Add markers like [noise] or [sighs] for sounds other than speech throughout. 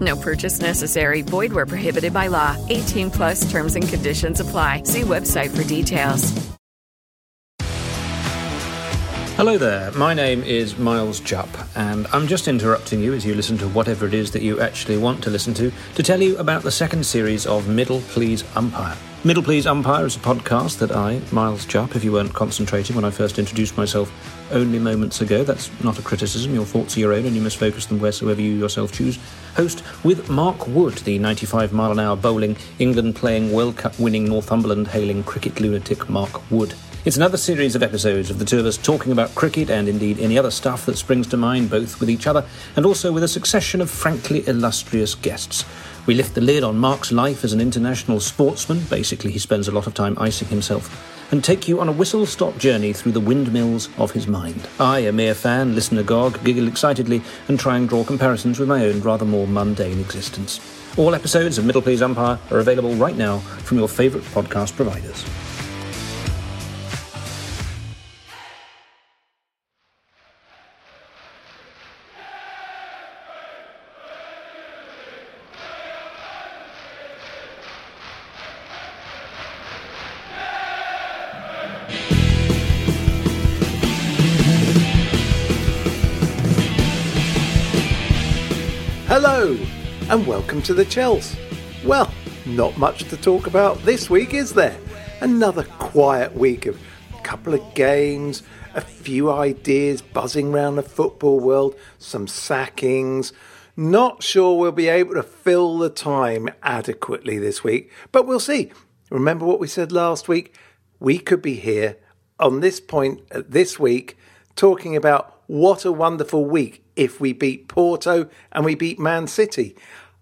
No purchase necessary. Void where prohibited by law. 18 plus terms and conditions apply. See website for details. Hello there, my name is Miles Jupp, and I'm just interrupting you as you listen to whatever it is that you actually want to listen to to tell you about the second series of Middle Please Umpire. Middle Please Umpire is a podcast that I, Miles Jupp, if you weren't concentrating when I first introduced myself only moments ago, that's not a criticism, your thoughts are your own and you must focus them wheresoever you yourself choose, host with Mark Wood, the 95 mile an hour bowling, England playing World Cup winning Northumberland hailing cricket lunatic Mark Wood. It's another series of episodes of the two of us talking about cricket and indeed any other stuff that springs to mind, both with each other and also with a succession of frankly illustrious guests. We lift the lid on Mark's life as an international sportsman, basically, he spends a lot of time icing himself, and take you on a whistle stop journey through the windmills of his mind. I, a mere fan, listen agog, giggle excitedly, and try and draw comparisons with my own rather more mundane existence. All episodes of Middle Please Umpire are available right now from your favourite podcast providers. And welcome to the Chels. Well, not much to talk about this week, is there? Another quiet week of a couple of games, a few ideas buzzing around the football world, some sackings. Not sure we'll be able to fill the time adequately this week, but we'll see. Remember what we said last week? We could be here on this point uh, this week talking about what a wonderful week if we beat Porto and we beat Man City.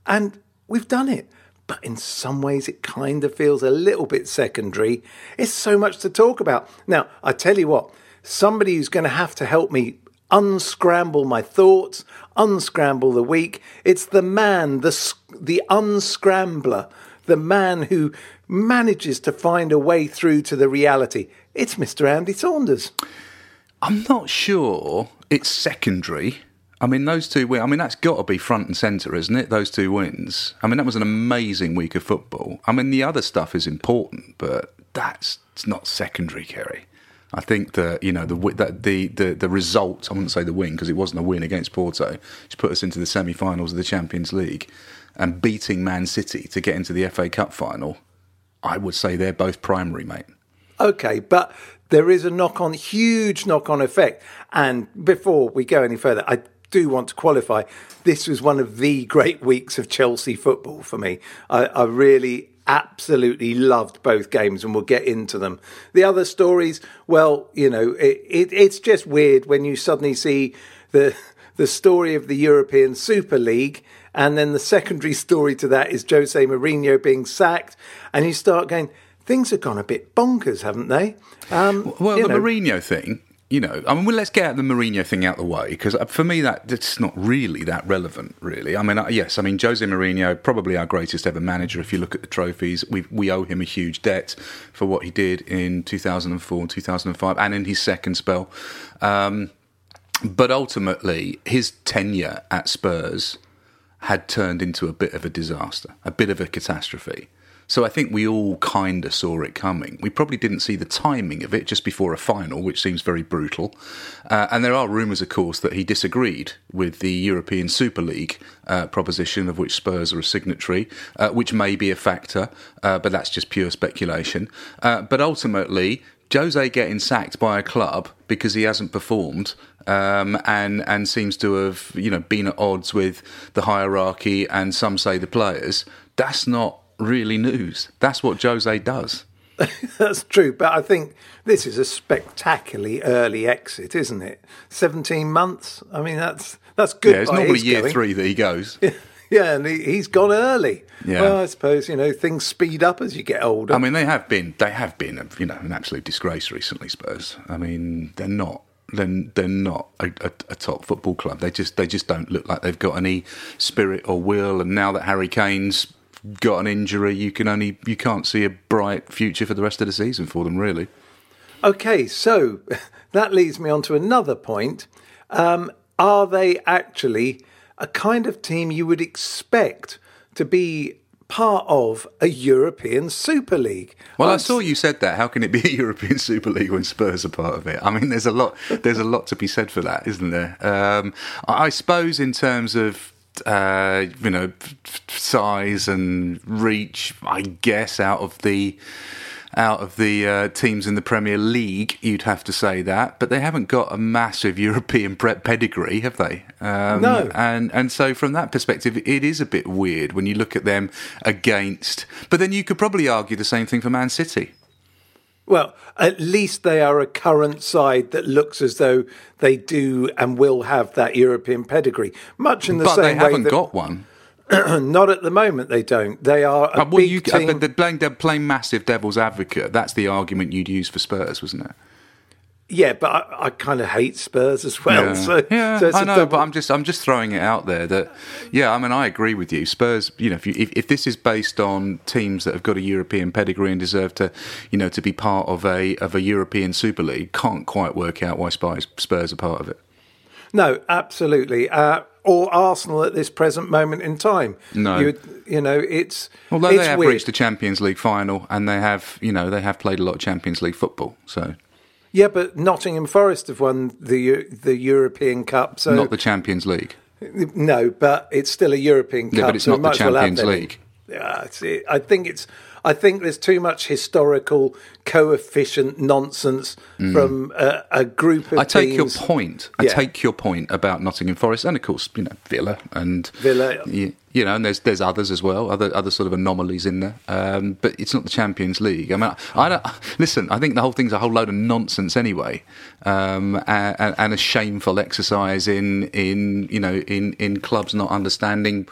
And we've done it. But in some ways, it kind of feels a little bit secondary. It's so much to talk about. Now, I tell you what, somebody who's going to have to help me unscramble my thoughts, unscramble the week. It's the man, the, the unscrambler, the man who manages to find a way through to the reality. It's Mr. Andy Saunders. I'm not sure it's secondary. I mean, those two wins, I mean, that's got to be front and centre, isn't it? Those two wins. I mean, that was an amazing week of football. I mean, the other stuff is important, but that's it's not secondary, Ceri. I think that you know the the the the result. I wouldn't say the win because it wasn't a win against Porto. Which put us into the semi-finals of the Champions League, and beating Man City to get into the FA Cup final. I would say they're both primary, mate. Okay, but there is a knock on, huge knock on effect. And before we go any further, I do want to qualify. This was one of the great weeks of Chelsea football for me. I, I really absolutely loved both games and we'll get into them. The other stories, well, you know, it, it, it's just weird when you suddenly see the, the story of the European Super League and then the secondary [laughs] story to that is Jose Mourinho being sacked and you start going, things have gone a bit bonkers, haven't they? Um, well, the know. Mourinho thing, you know, I mean, well, let's get the Mourinho thing out of the way because uh, for me, that it's not really that relevant, really. I mean, uh, yes, I mean, Jose Mourinho, probably our greatest ever manager. If you look at the trophies, we we owe him a huge debt for what he did in 2004 and 2005 and in his second spell. Um, but ultimately, his tenure at Spurs had turned into a bit of a disaster, a bit of a catastrophe. So I think we all kind of saw it coming. We probably didn't see the timing of it just before a final, which seems very brutal. Uh, and there are rumours, of course, that he disagreed with the European Super League uh, proposition, of which Spurs are a signatory, uh, which may be a factor, uh, but that's just pure speculation. Uh, but ultimately, Jose getting sacked by a club because he hasn't performed um, and and seems to have you know been at odds with the hierarchy and some say the players. That's not really news. That's what Jose does. [laughs] That's true, but I think this is a spectacularly early exit, isn't it? Seventeen months. I mean, that's that's good. Yeah, it's normally year going. three that he goes. [laughs] Yeah, and he, he's gone early. Yeah. Well, I suppose you know things speed up as you get older. I mean, they have been they have been you know an absolute disgrace recently. Spurs. I mean, they're not. Then they're not a, a, a top football club. They just they just don't look like they've got any spirit or will. And now that Harry Kane's got an injury, you can only you can't see a bright future for the rest of the season for them. Really. Okay, so [laughs] that leads me on to another point. Um, are they actually a kind of team you would expect to be part of a European Super League? Well, I saw you said that. How can it be [laughs] a European Super League when Spurs are part of it? I mean, there's a lot. There's a lot to be said for that, isn't there? Um, I suppose in terms of uh, you know size and reach, I guess out of the out of the uh, teams in the Premier League, you'd have to say that. But they haven't got a massive [laughs] European pre- pedigree, have they? Um, No. And and so from that perspective, it is a bit weird when you look at them against. But then you could probably argue the same thing for Man City. Well, at least they are a current side that looks as though they do and will have that European pedigree. Much in the but same way. But they haven't that got one. [clears throat] not at the moment they don't. They are a Uh, well, big you, uh, but they're playing, they're playing massive devil's advocate. That's the argument you'd use for Spurs, wasn't it? Yeah, but I, I kind of hate Spurs as well. yeah, So, yeah so it's I know, double- but I'm just I'm just throwing it out there that yeah, I mean I agree with you. Spurs, you know, if, you, if if this is based on teams that have got a European pedigree and deserve to, you know, to be part of a of a European Super League, can't quite work out why Spurs Spurs are part of it. No, absolutely. Uh, or Arsenal at this present moment in time. No. you, you know it's Although it's they have weird. reached the Champions League final and they have, you know, they have played a lot of Champions League football. So Yeah, but Nottingham Forest have won the the European Cup. So not the Champions League. no, but it's still a European Cup. Yeah, but it's so not the as well Champions. League. Yeah, I think it's. I think there's too much historical coefficient nonsense from a, a group of Mm. I take your teams. point. I take your point about Nottingham Forest, and of course, you know Villa and Villa. You, you know, and there's there's others as well, other other sort of anomalies in there. Um, but it's not the Champions League. I mean, I, I don't listen. I think the whole thing's a whole load of nonsense anyway, um, and, and a shameful exercise in in you know in in clubs not understanding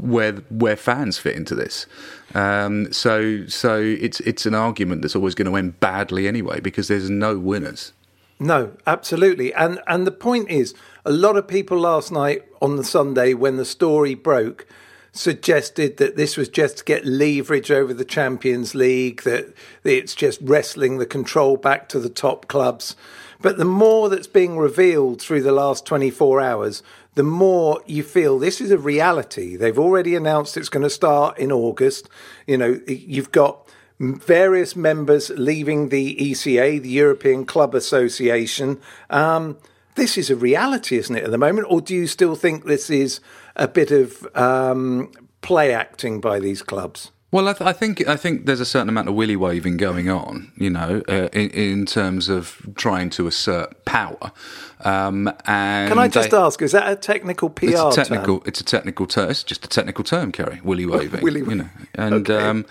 where where fans fit into this. Um, so so it's it's an argument that's always going to end badly anyway because there's no winners. No, absolutely. And and the point is, a lot of people last night on the Sunday when the story broke suggested that this was just to get leverage over the Champions League, that it's just wrestling the control back to the top clubs. But the more that's being revealed through the last 24 hours, the more you feel this is a reality. They've already announced it's going to start in August. You know, you've got various members leaving the ECA, the European Club Association. Um, this is a reality, isn't it, at the moment? Or do you still think this is a bit of um, play acting by these clubs? Well, I, th- I think I think there's a certain amount of willy waving going on, you know, uh, in, in terms of trying to assert power. Um, and Can I just they- ask, is that a technical PR It's a term? technical. It's a technical term. It's just a technical term, Ceri. [laughs] Willy waving. Willy- you know. [laughs] And Okay. um,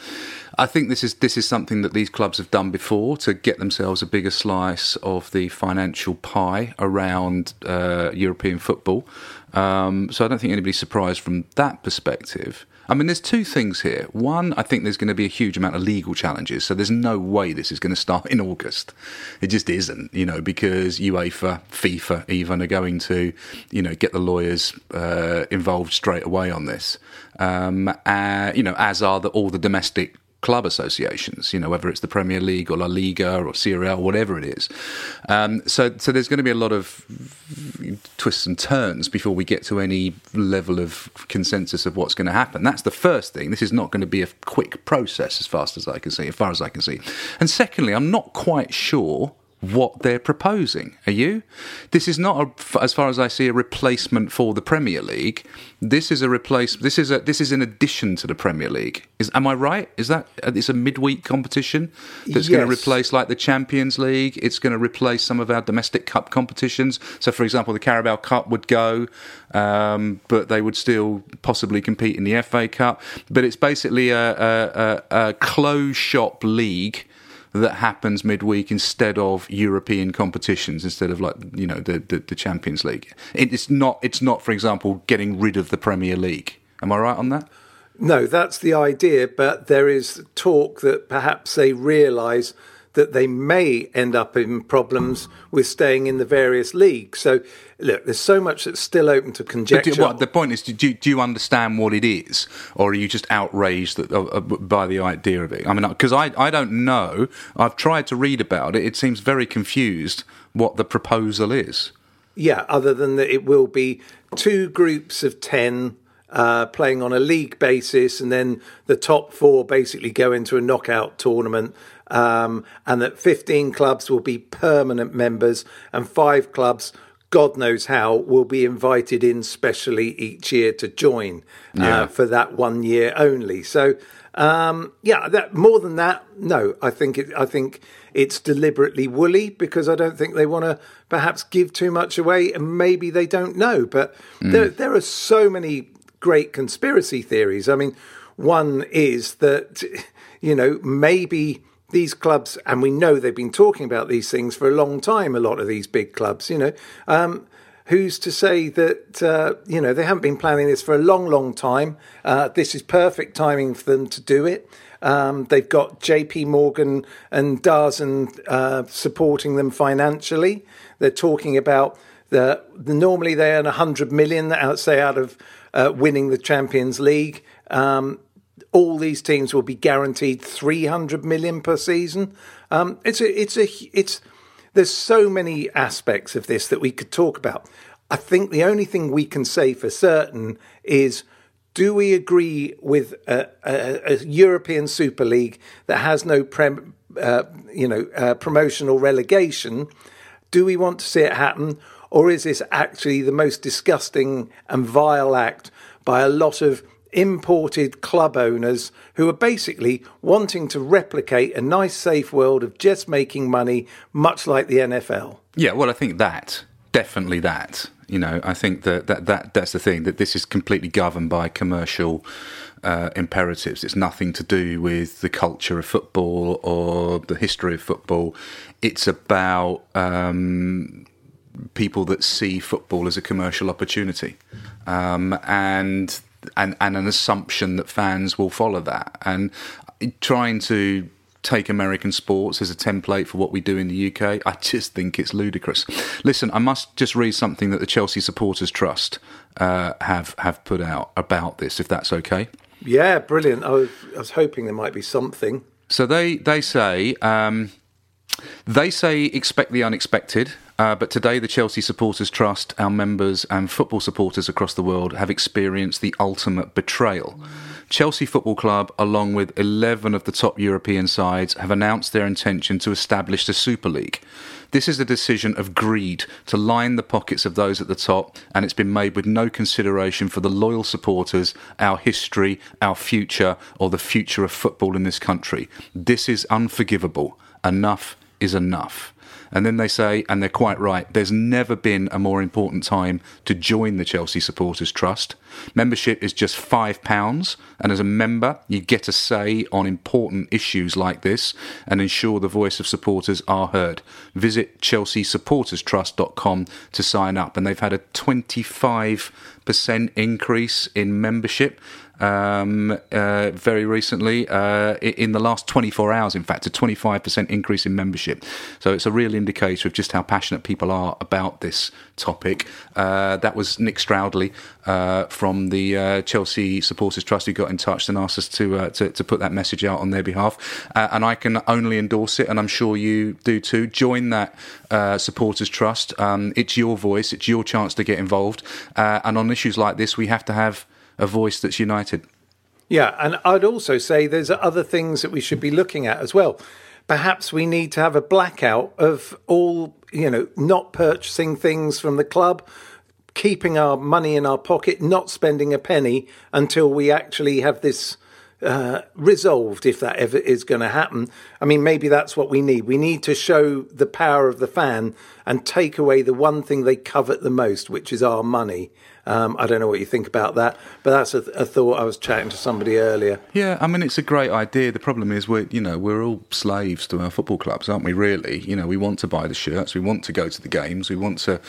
I think this is this is something that these clubs have done before to get themselves a bigger slice of the financial pie around uh, European football. Um, so I don't think anybody's surprised from that perspective. I mean, there's two things here. One, I think there's going to be a huge amount of legal challenges, so there's no way this is going to start in August. It just isn't, you know, because UEFA, FIFA, even are going to, you know, get the lawyers uh, involved straight away on this. Um, uh, you know, as are the, all the domestic club associations, you know, whether it's the Premier League or La Liga or Serie A, or whatever it is. Um, so, so there's going to be a lot of twists and turns before we get to any level of consensus of what's going to happen. That's the first thing. This is not going to be a quick process, as fast as I can see, as far as I can see. And secondly, I'm not quite sure what they're proposing. Are you? This is not, a, as far as I see, a replacement for the Premier League. This is a replace. This is a. This is in addition to the Premier League. Is am I right? Is that it's a midweek competition that's yes. going to replace like the Champions League? It's going to replace some of our domestic cup competitions. So, for example, the Carabao Cup would go, um, but they would still possibly compete in the FA Cup. But it's basically a, a, a, a closed shop league that happens midweek instead of European competitions, instead of like you know the the, the Champions League. It's not. It's not, for example, getting rid of the Premier League. Am I right on that? No, that's the idea. But there is talk that perhaps they realise that they may end up in problems with staying in the various leagues. So, look, there's so much that's still open to conjecture. Do, what, the point is, do you, do you, understand what it is, or are you just outraged that, uh, uh by the idea of it? I mean, because I, I don't know. I've tried to read about it. It seems very confused what the proposal is. Yeah, other than that, it will be two groups of 10 uh, playing on a league basis, and then the top four basically go into a knockout tournament um, and that 15 clubs will be permanent members and five clubs God knows how, will be invited in specially each year to join uh, yeah. uh, for that one year only. So, um, yeah, that more than that, no. I think it, I think it's deliberately woolly because I don't think they want to perhaps give too much away, and maybe they don't know. But mm. there there are so many great conspiracy theories. I mean, one is that you know maybe these clubs, and we know they've been talking about these things for a long time, a lot of these big clubs, you know. Um, who's to say that, uh, you know, they haven't been planning this for a long, long time? Uh, this is perfect timing for them to do it. Um, they've got JP Morgan and Dazen uh, supporting them financially. They're talking about the, the normally they earn 100 million, out, say, out of uh, winning the Champions League. Um, all these teams will be guaranteed 300 million per season. Um, it's a, it's a, it's. There's so many aspects of this that we could talk about. I think the only thing we can say for certain is. Do we agree with a, a, a European Super League that has no prem, uh, you know, uh, promotional relegation? Do we want to see it happen, or is this actually the most disgusting and vile act by a lot of imported club owners who are basically wanting to replicate a nice, safe world of just making money, much like the NFL. Yeah, well, I think that definitely that. You know, I think that, that, that that's the thing that this is completely governed by commercial uh, imperatives. It's nothing to do with the culture of football or the history of football. It's about um, people that see football as a commercial opportunity. Um, and and, and an assumption that fans will follow that. And trying to take American sports as a template for what we do in the UK, I just think it's ludicrous. Listen, I must just read something that the Chelsea Supporters Trust uh, have have put out about this, if that's okay. Yeah, brilliant. I was, I was hoping there might be something. So they they say um, they say expect the unexpected. Uh, but today, the Chelsea Supporters Trust, our members, and football supporters across the world have experienced the ultimate betrayal. Chelsea Football Club, along with 11 of the top European sides, have announced their intention to establish the Super League. This is a decision of greed to line the pockets of those at the top, and it's been made with no consideration for the loyal supporters, our history, our future, or the future of football in this country. This is unforgivable. Enough is enough. And then they say, and they're quite right, there's never been a more important time to join the Chelsea Supporters Trust. Membership is just £5, and as a member, you get a say on important issues like this and ensure the voice of supporters are heard. Visit chelseasupporterstrust.com to sign up, and they've had a 25% increase in membership um, uh, very recently, uh, in the last 24 hours, in fact, a 25% increase in membership. So it's a real indicator of just how passionate people are about this topic. Uh, that was Nick Stroudley uh, from the uh, Chelsea Supporters Trust who got in touch and asked us to, uh, to, to put that message out on their behalf. And I can only endorse it, and I'm sure you do too. Join that Supporters Trust. Um, it's your voice, it's your chance to get involved. and on issues like this, we have to have a voice that's united. Yeah, and I'd also say there's other things that we should be looking at as well. Perhaps we need to have a blackout of all, you know, not purchasing things from the club, keeping our money in our pocket, not spending a penny until we actually have this uh, resolved, if that ever is going to happen. I mean, maybe that's what we need. We need to show the power of the fan and take away the one thing they covet the most, which is our money. Um, I don't know what you think about that, but that's a, a, thought. I was chatting to somebody earlier. Yeah, I mean it's a great idea. The problem is we're you know we're all slaves to our football clubs, aren't we? Really, you know we want to buy the shirts, we want to go to the games, we want to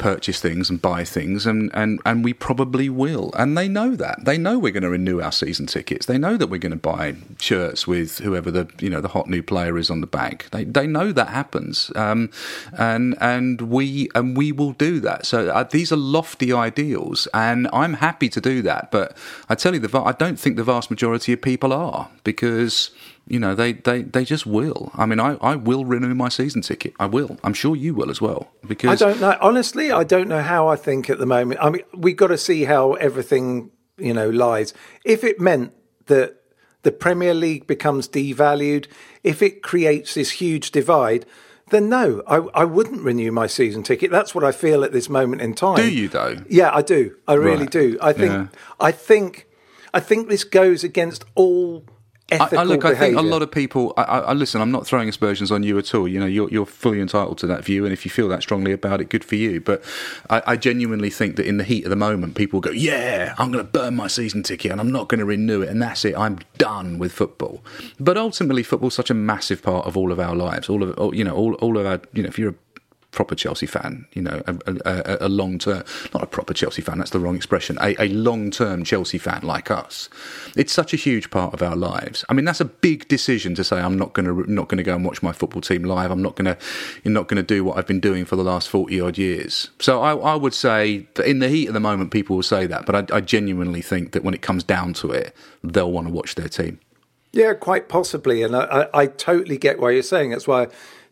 purchase things and buy things, and, and, and we probably will. And they know that. They know we're going to renew our season tickets. They know that we're going to buy shirts with whoever the you know the hot new player is on the back. They they know that happens, um, and and we and we will do that. So uh, these are lofty ideals, and I'm happy to do that. But I tell you, the I don't think the vast majority of people are because you know, they, they, they just will. I mean, I, I will renew my season ticket. I will. I'm sure you will as well. Because I don't know. Honestly, I don't know how I think at the moment. I mean, we've got to see how everything, you know, lies. If it meant that the Premier League becomes devalued, if it creates this huge divide, then no, I, I wouldn't renew my season ticket. That's what I feel at this moment in time. Do you though? Yeah, I do. I really right. do. I think. Yeah. I think. I think this goes against all I, I look, behavior. I think a lot of people. I, I, listen. I'm not throwing aspersions on you at all. You know, you're, you're fully entitled to that view, and if you feel that strongly about it, good for you. But I, I genuinely think that in the heat of the moment, people go, "Yeah, I'm going to burn my season ticket, and I'm not going to renew it, and that's it. I'm done with football." But ultimately, football's such a massive part of all of our lives. All of you know, all all of our you know, if you're a proper Chelsea fan, you know, a, a, a long term, not a proper Chelsea fan, that's the wrong expression, a, a long term Chelsea fan like us. It's such a huge part of our lives. I mean, that's a big decision to say I'm not going to not going to go and watch my football team live. I'm not going to you're not going to do what I've been doing for the last forty odd years. So I, I would say that in the heat of the moment, people will say that, but I, I genuinely think that when it comes down to it, they'll want to watch their team. Yeah, quite possibly, and I, I, I totally get why you're saying. That's why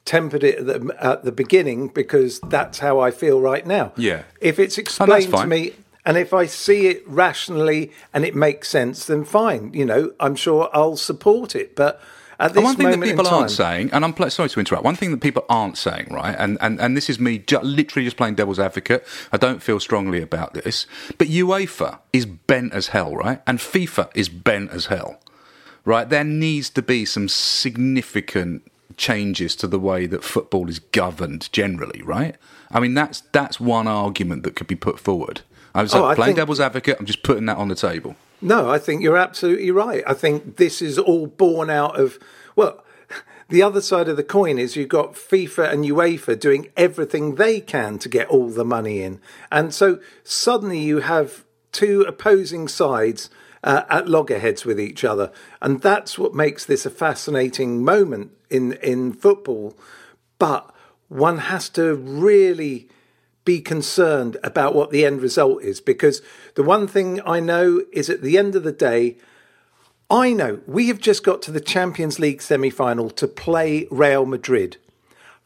tempered it at the, at the beginning because that's how I feel right now. Yeah. If it's oh, explained oh, to me and if I see it rationally and it makes sense, then fine. You know, I'm sure I'll support it. But at this and one thing that people time, aren't saying, and I'm sorry to interrupt, one thing that people aren't saying, right, and, and, and this is me ju- literally just playing devil's advocate. I don't feel strongly about this, but UEFA is bent as hell, right? And FIFA is bent as hell, right? There needs to be some significant changes to the way that football is governed generally, right? I mean, that's that's one argument that could be put forward. I was oh, like, playing think, devil's advocate. I'm just putting that on the table. No, I think you're absolutely right. I think this is all born out of well. [laughs] The other side of the coin is you've got FIFA and UEFA doing everything they can to get all the money in. And so suddenly you have two opposing sides uh, at loggerheads with each other. And that's what makes this a fascinating moment in, in football. But one has to really be concerned about what the end result is because the one thing I know is at the end of the day, I know we have just got to the Champions League semi final to play Real Madrid.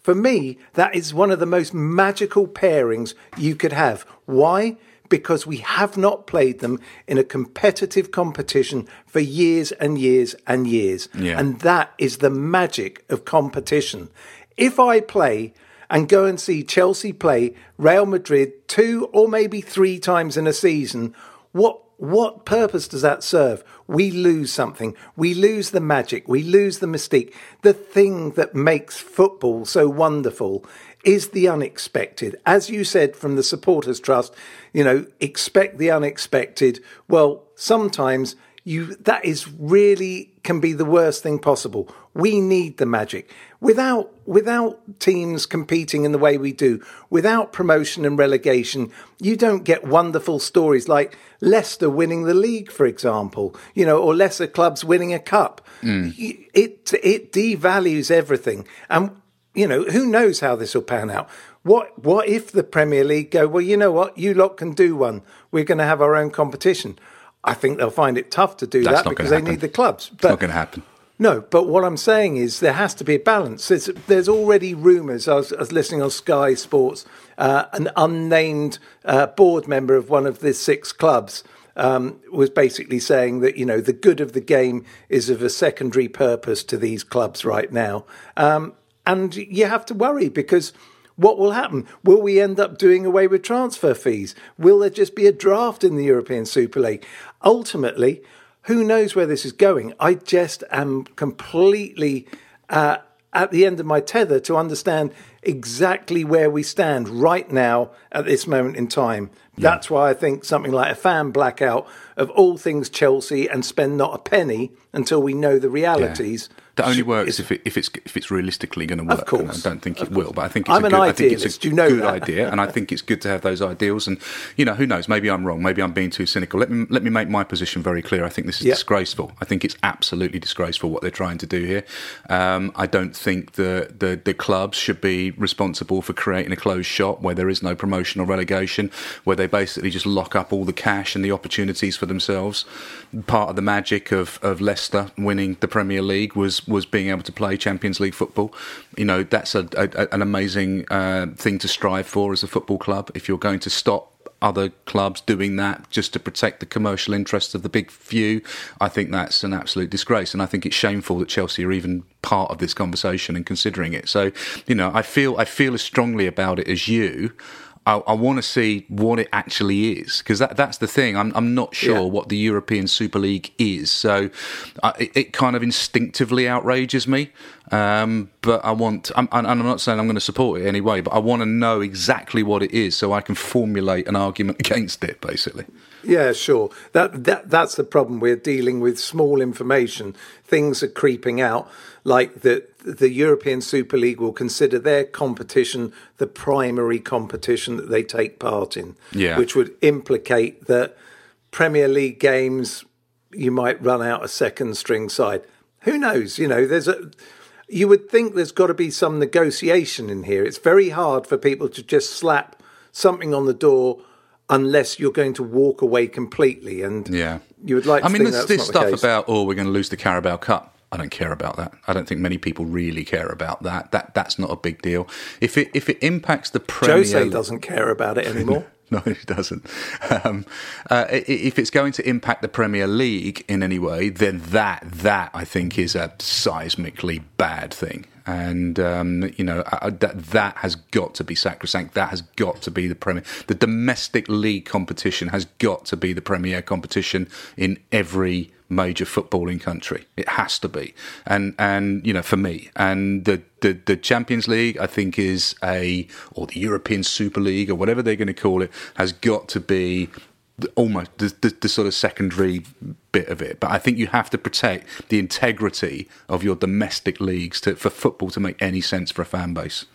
For me, that is one of the most magical pairings you could have. Why? Because we have not played them in a competitive competition for years and years and years. Yeah. And that is the magic of competition. If I play and go and see Chelsea play Real Madrid two or maybe three times in a season, what what purpose does that serve? We lose something. We lose the magic. We lose the mystique. The thing that makes football so wonderful is the unexpected. As you said from the Supporters Trust, you know, expect the unexpected. Well, sometimes you that is really can be the worst thing possible. We need the magic. Without without teams competing in the way we do, without promotion and relegation, you don't get wonderful stories like Leicester winning the league, for example, you know, or lesser clubs winning a cup. Mm. It it devalues everything. And you know, who knows how this will pan out? What what if the Premier League go, well, you know what, you lot can do one. We're going to have our own competition. I think they'll find it tough to do That's that because they happen. need the clubs. It's not going to happen. no, but what I'm saying is there has to be a balance. There's, there's already rumours. I was, I was listening on Sky Sports. Uh, an unnamed uh, board member of one of the six clubs um, was basically saying that you know the good of the game is of a secondary purpose to these clubs right now, um, and you have to worry because. What will happen? Will we end up doing away with transfer fees? Will there just be a draft in the European Super League? Ultimately, who knows where this is going? I just am completely uh, at the end of my tether to understand exactly where we stand right now at this moment in time. That's why I think something like a fan blackout of all things Chelsea and spend not a penny until we know the realities. That only works is- if it, if it's if it's realistically going to work. Of course. And I don't think it will, but I think it's I'm a an good, I think it's a you know good that. idea, and I think it's good to have those ideals. And you know, who knows? Maybe I'm wrong. Maybe I'm being too cynical. Let me let me make my position very clear. I think this is Yeah. disgraceful. I think it's absolutely disgraceful what they're trying to do here. Um, I don't think the, the the clubs should be responsible for creating a closed shop where there is no promotion or relegation, where they basically just lock up all the cash and the opportunities for themselves. Part of the magic of, of Leicester winning the Premier League was was being able to play Champions League football. You know, that's a, a, an amazing uh, thing to strive for as a football club. If you're going to stop other clubs doing that just to protect the commercial interests of the big few, I think that's an absolute disgrace. And I think it's shameful that Chelsea are even part of this conversation and considering it. So, you know, I feel I feel as strongly about it as you. I, I want to see what it actually is because that, that's the thing. I'm, I'm not sure Yeah. what the European Super League is. So uh, it, it kind of instinctively outrages me. Um, but I want, I'm, and I'm not saying I'm going to support it anyway, but I want to know exactly what it is so I can formulate an argument [laughs] against it, basically. Yeah, sure. That that that's the problem. We're dealing with small information. Things are creeping out, like that the European Super League will consider their competition the primary competition that they take part in. Yeah. Which would implicate that Premier League games you might run out a second string side. Who knows? You know, there's a you would think there's got to be some negotiation in here. It's very hard for people to just slap something on the door unless you're going to walk away completely. And Yeah. you would like. To I mean, there's this the stuff about oh, we're going to lose the Carabao Cup. I don't care about that. I don't think many people really care about that. That that's not a big deal. If it if it impacts the Premier League Jose doesn't care about it anymore. [laughs] No, it doesn't. Um, uh, if it's going to impact the Premier League in any way, then that that I think is a seismically bad thing, and um, you know I- that that has got to be sacrosanct. That has got to be the Premier. The domestic league competition has got to be the premier competition in every major footballing country. It has to be, and and you know for me, and the the, the Champions League, I think, is a or the European Super League or whatever they're going to call it, has got to be almost the, the, the sort of secondary bit of it. But I think you have to protect the integrity of your domestic leagues to, for football to make any sense for a fan base.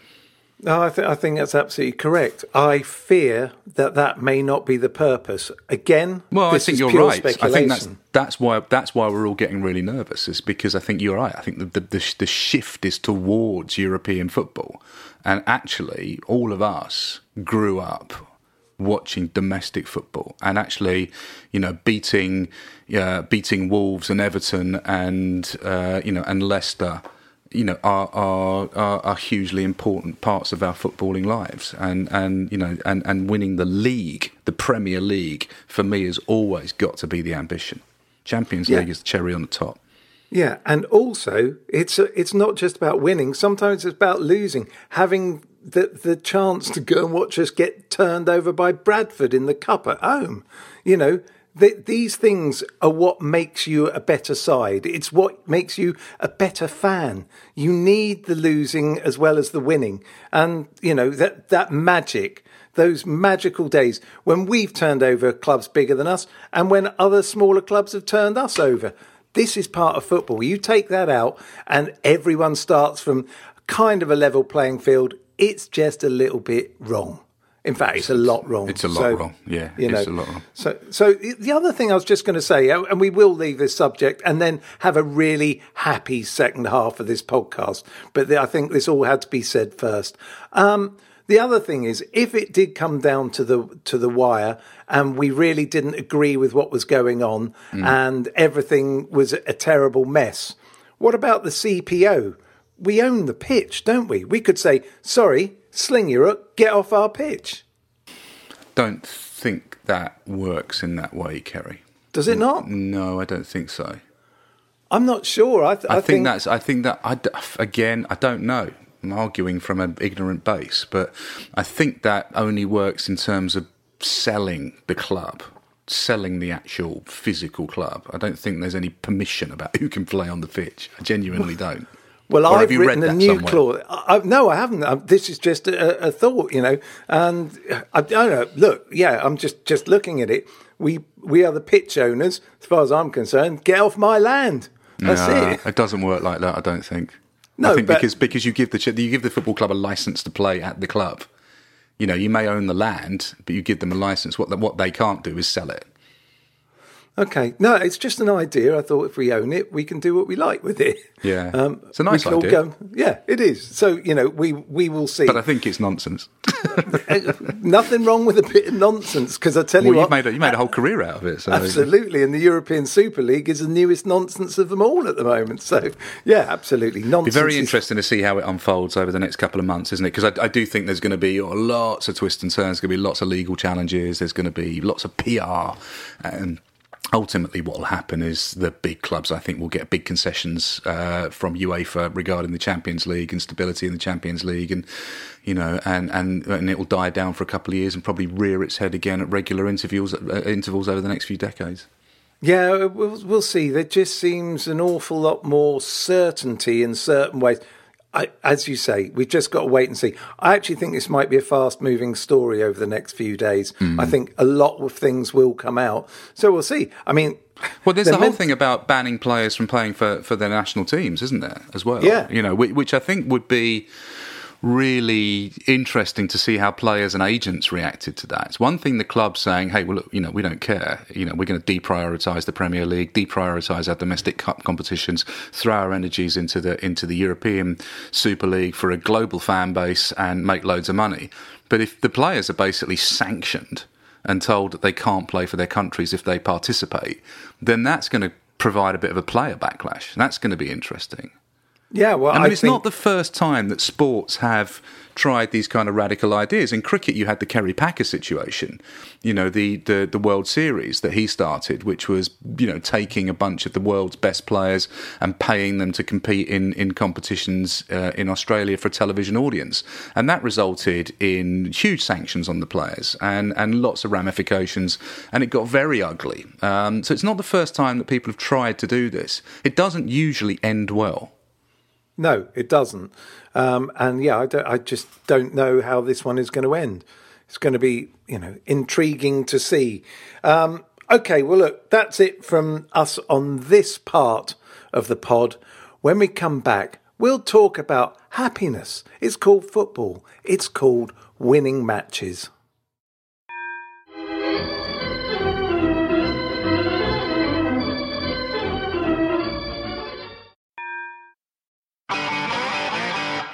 No, I, th- I think that's absolutely correct. I fear that that may not be the purpose. Again, Well, I think you're right. I think that's that's why that's why we're all getting really nervous. Is because I think you're right. I think the the, the, the shift is towards European football, and actually, all of us grew up watching domestic football, and actually, you know, beating uh, beating Wolves and Everton and uh, you know and Leicester you know are, are are are hugely important parts of our footballing lives and and you know and and winning the league the premier league for me has always got to be the ambition champions Yeah. league is the cherry on the top Yeah, and also it's a, it's not just about winning. Sometimes it's about losing, having the the chance to go and watch us get turned over by Bradford in the cup at home. You know, th- these things are what makes you a better side. It's what makes you a better fan. You need the losing as well as the winning, and you know that that magic. Those magical days when we've turned over clubs bigger than us and when other smaller clubs have turned us over. This is part of football. You take that out, and everyone starts from kind of a level playing field. It's just a little bit wrong. In fact, it's a lot wrong. It's a lot So, wrong. Yeah, you it's a lot wrong. So, so the other thing I was just going to say, uh, and we will leave this subject and then have a really happy second half of this podcast. But I think this all had to be said first. Um, the other thing is, if it did come down to the to the wire, and we really didn't agree with what was going on, Mm. and everything was a terrible mess, what about the CPO? We own the pitch, don't we? We could say, "Sorry, Sling Europe, get off our pitch." Don't think that works in that way, Ceri. Does it not? No, I don't think so. I'm not sure. I, th- I, think, that's. I think that. I d- again, I don't know. I'm arguing from an ignorant base, but I think that only works in terms of selling the club, selling the actual physical club. I don't think there's any permission about [laughs] who can play on the pitch. I genuinely don't. Well, Or I've written a that new somewhere? clause. I, I, no, I haven't. Uh this is just a, a thought, you know. And I, I don't know. Look, yeah, I'm just just looking at it. We we are the pitch owners, as far as I'm concerned. Get off my land. That's Nah, it. it doesn't work like that. I don't think. No, I think because because you give the you give the football club a license to play at the club. You know, you may own the land, but you give them a license. What what they can't do is sell it. Okay. No, it's just an idea. I thought if we own it, we can do what we like with it. Yeah, Um, it's a nice we can all idea. go- yeah, it is. So you know, we we will see. But I think it's nonsense. [laughs] Nothing wrong with a bit of nonsense because I tell you well, what, you made a, you made a whole career out of it. So Absolutely, and the European Super League is the newest nonsense of them all at the moment. So, yeah, absolutely Be nonsense. very is- interesting to see how it unfolds over the next couple of months, isn't it? Because I, I do think there's going to be lots of twists and turns. There's going to be lots of legal challenges. There's going to be lots of PR. And ultimately, what will happen is the big clubs, I think, will get big concessions uh, from UEFA regarding the Champions League and stability in the Champions League, and you know, and and and it will die down for a couple of years and probably rear its head again at regular intervals uh, intervals over the next few decades. Yeah, we'll, we'll see. There just seems an awful lot more certainty in certain ways. I, as you say, we've just got to wait and see. I actually think this might be a fast moving story over the next few days. Mm. I think a lot of things will come out. So we'll see. I mean, Well, there's the whole meant- thing about banning players from playing for, for their national teams, isn't there, as well? Yeah. You know, which, which I think would be really interesting to see how players and agents reacted to that. It's one thing the club saying, hey, well, look, you know, we don't care. You know, we're going to deprioritise the Premier League, deprioritise our domestic cup competitions, throw our energies into the into the European Super League for a global fan base and make loads of money. But if the players are basically sanctioned and told that they can't play for their countries if they participate, then that's going to provide a bit of a player backlash. That's going to be interesting. Yeah, well, I mean, it's think, not the first time that sports have tried these kind of radical ideas. In cricket, you had the Kerry Packer situation, you know, the, the, the World Series that he started, which was, you know, taking a bunch of the world's best players and paying them to compete in, in competitions uh, in Australia for a television audience. And that resulted in huge sanctions on the players and, and lots of ramifications, and it got very ugly. Um, so it's not the first time that people have tried to do this. It doesn't usually end well. No, it doesn't. Um, and yeah, I, I just don't know how this one is going to end. It's going to be, you know, intriguing to see. Um, okay, well, look, that's it from us on this part of the pod. When we come back, we'll talk about happiness. It's called football, it's called winning matches.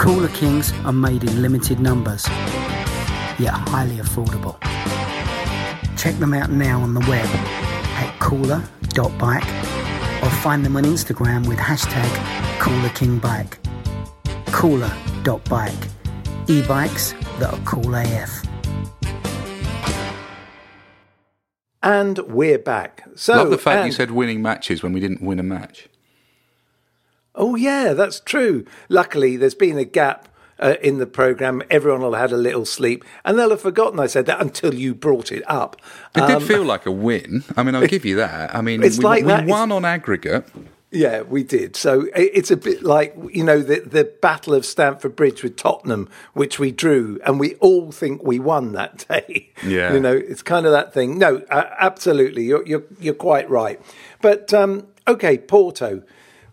Cooler Kings are made in limited numbers, yet highly affordable. Check them out now on the web at cooler.bike or find them on Instagram with hashtag coolerkingbike. Cooler.bike. E-bikes that are cool AF. And we're back. So, Love the fact you said winning matches when we didn't win a match. Oh, yeah, that's true. Luckily, there's been a gap uh, in the program, everyone will have had a little sleep, and they'll have forgotten I said that until you brought it up. It Um, did feel like a win. I mean, I'll give you that. I mean, It's we, like we that. won on aggregate. Yeah, we did. So it's a bit like you know the the Battle of Stamford Bridge with Tottenham, which we drew, and we all think we won that [laughs] day. Yeah. you know, it's kind of that thing. No, uh, absolutely, you're you're you're quite right. But um, okay, Porto,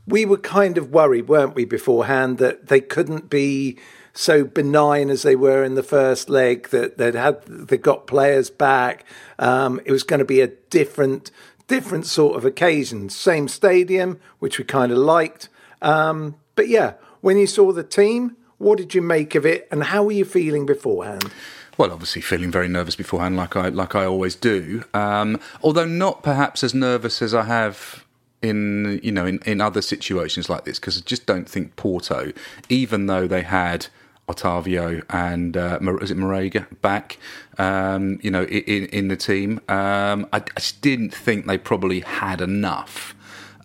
we were kind of worried, weren't we, beforehand that they couldn't be so benign as they were in the first leg. That they'd had they got players back. Um, it was going to be a different different sort of occasion. Same stadium, which we kind of liked. Um, but yeah, when you saw the team, what did you make of it, and how were you feeling beforehand? Well, obviously feeling very nervous beforehand, like I like I always do. Um, although not perhaps as nervous as I have in you know in, in other situations like this, because I just don't think Porto, even though they had Otavio and uh, is it Marega back, um, you know, in in the team, um, I, I just didn't think they probably had enough.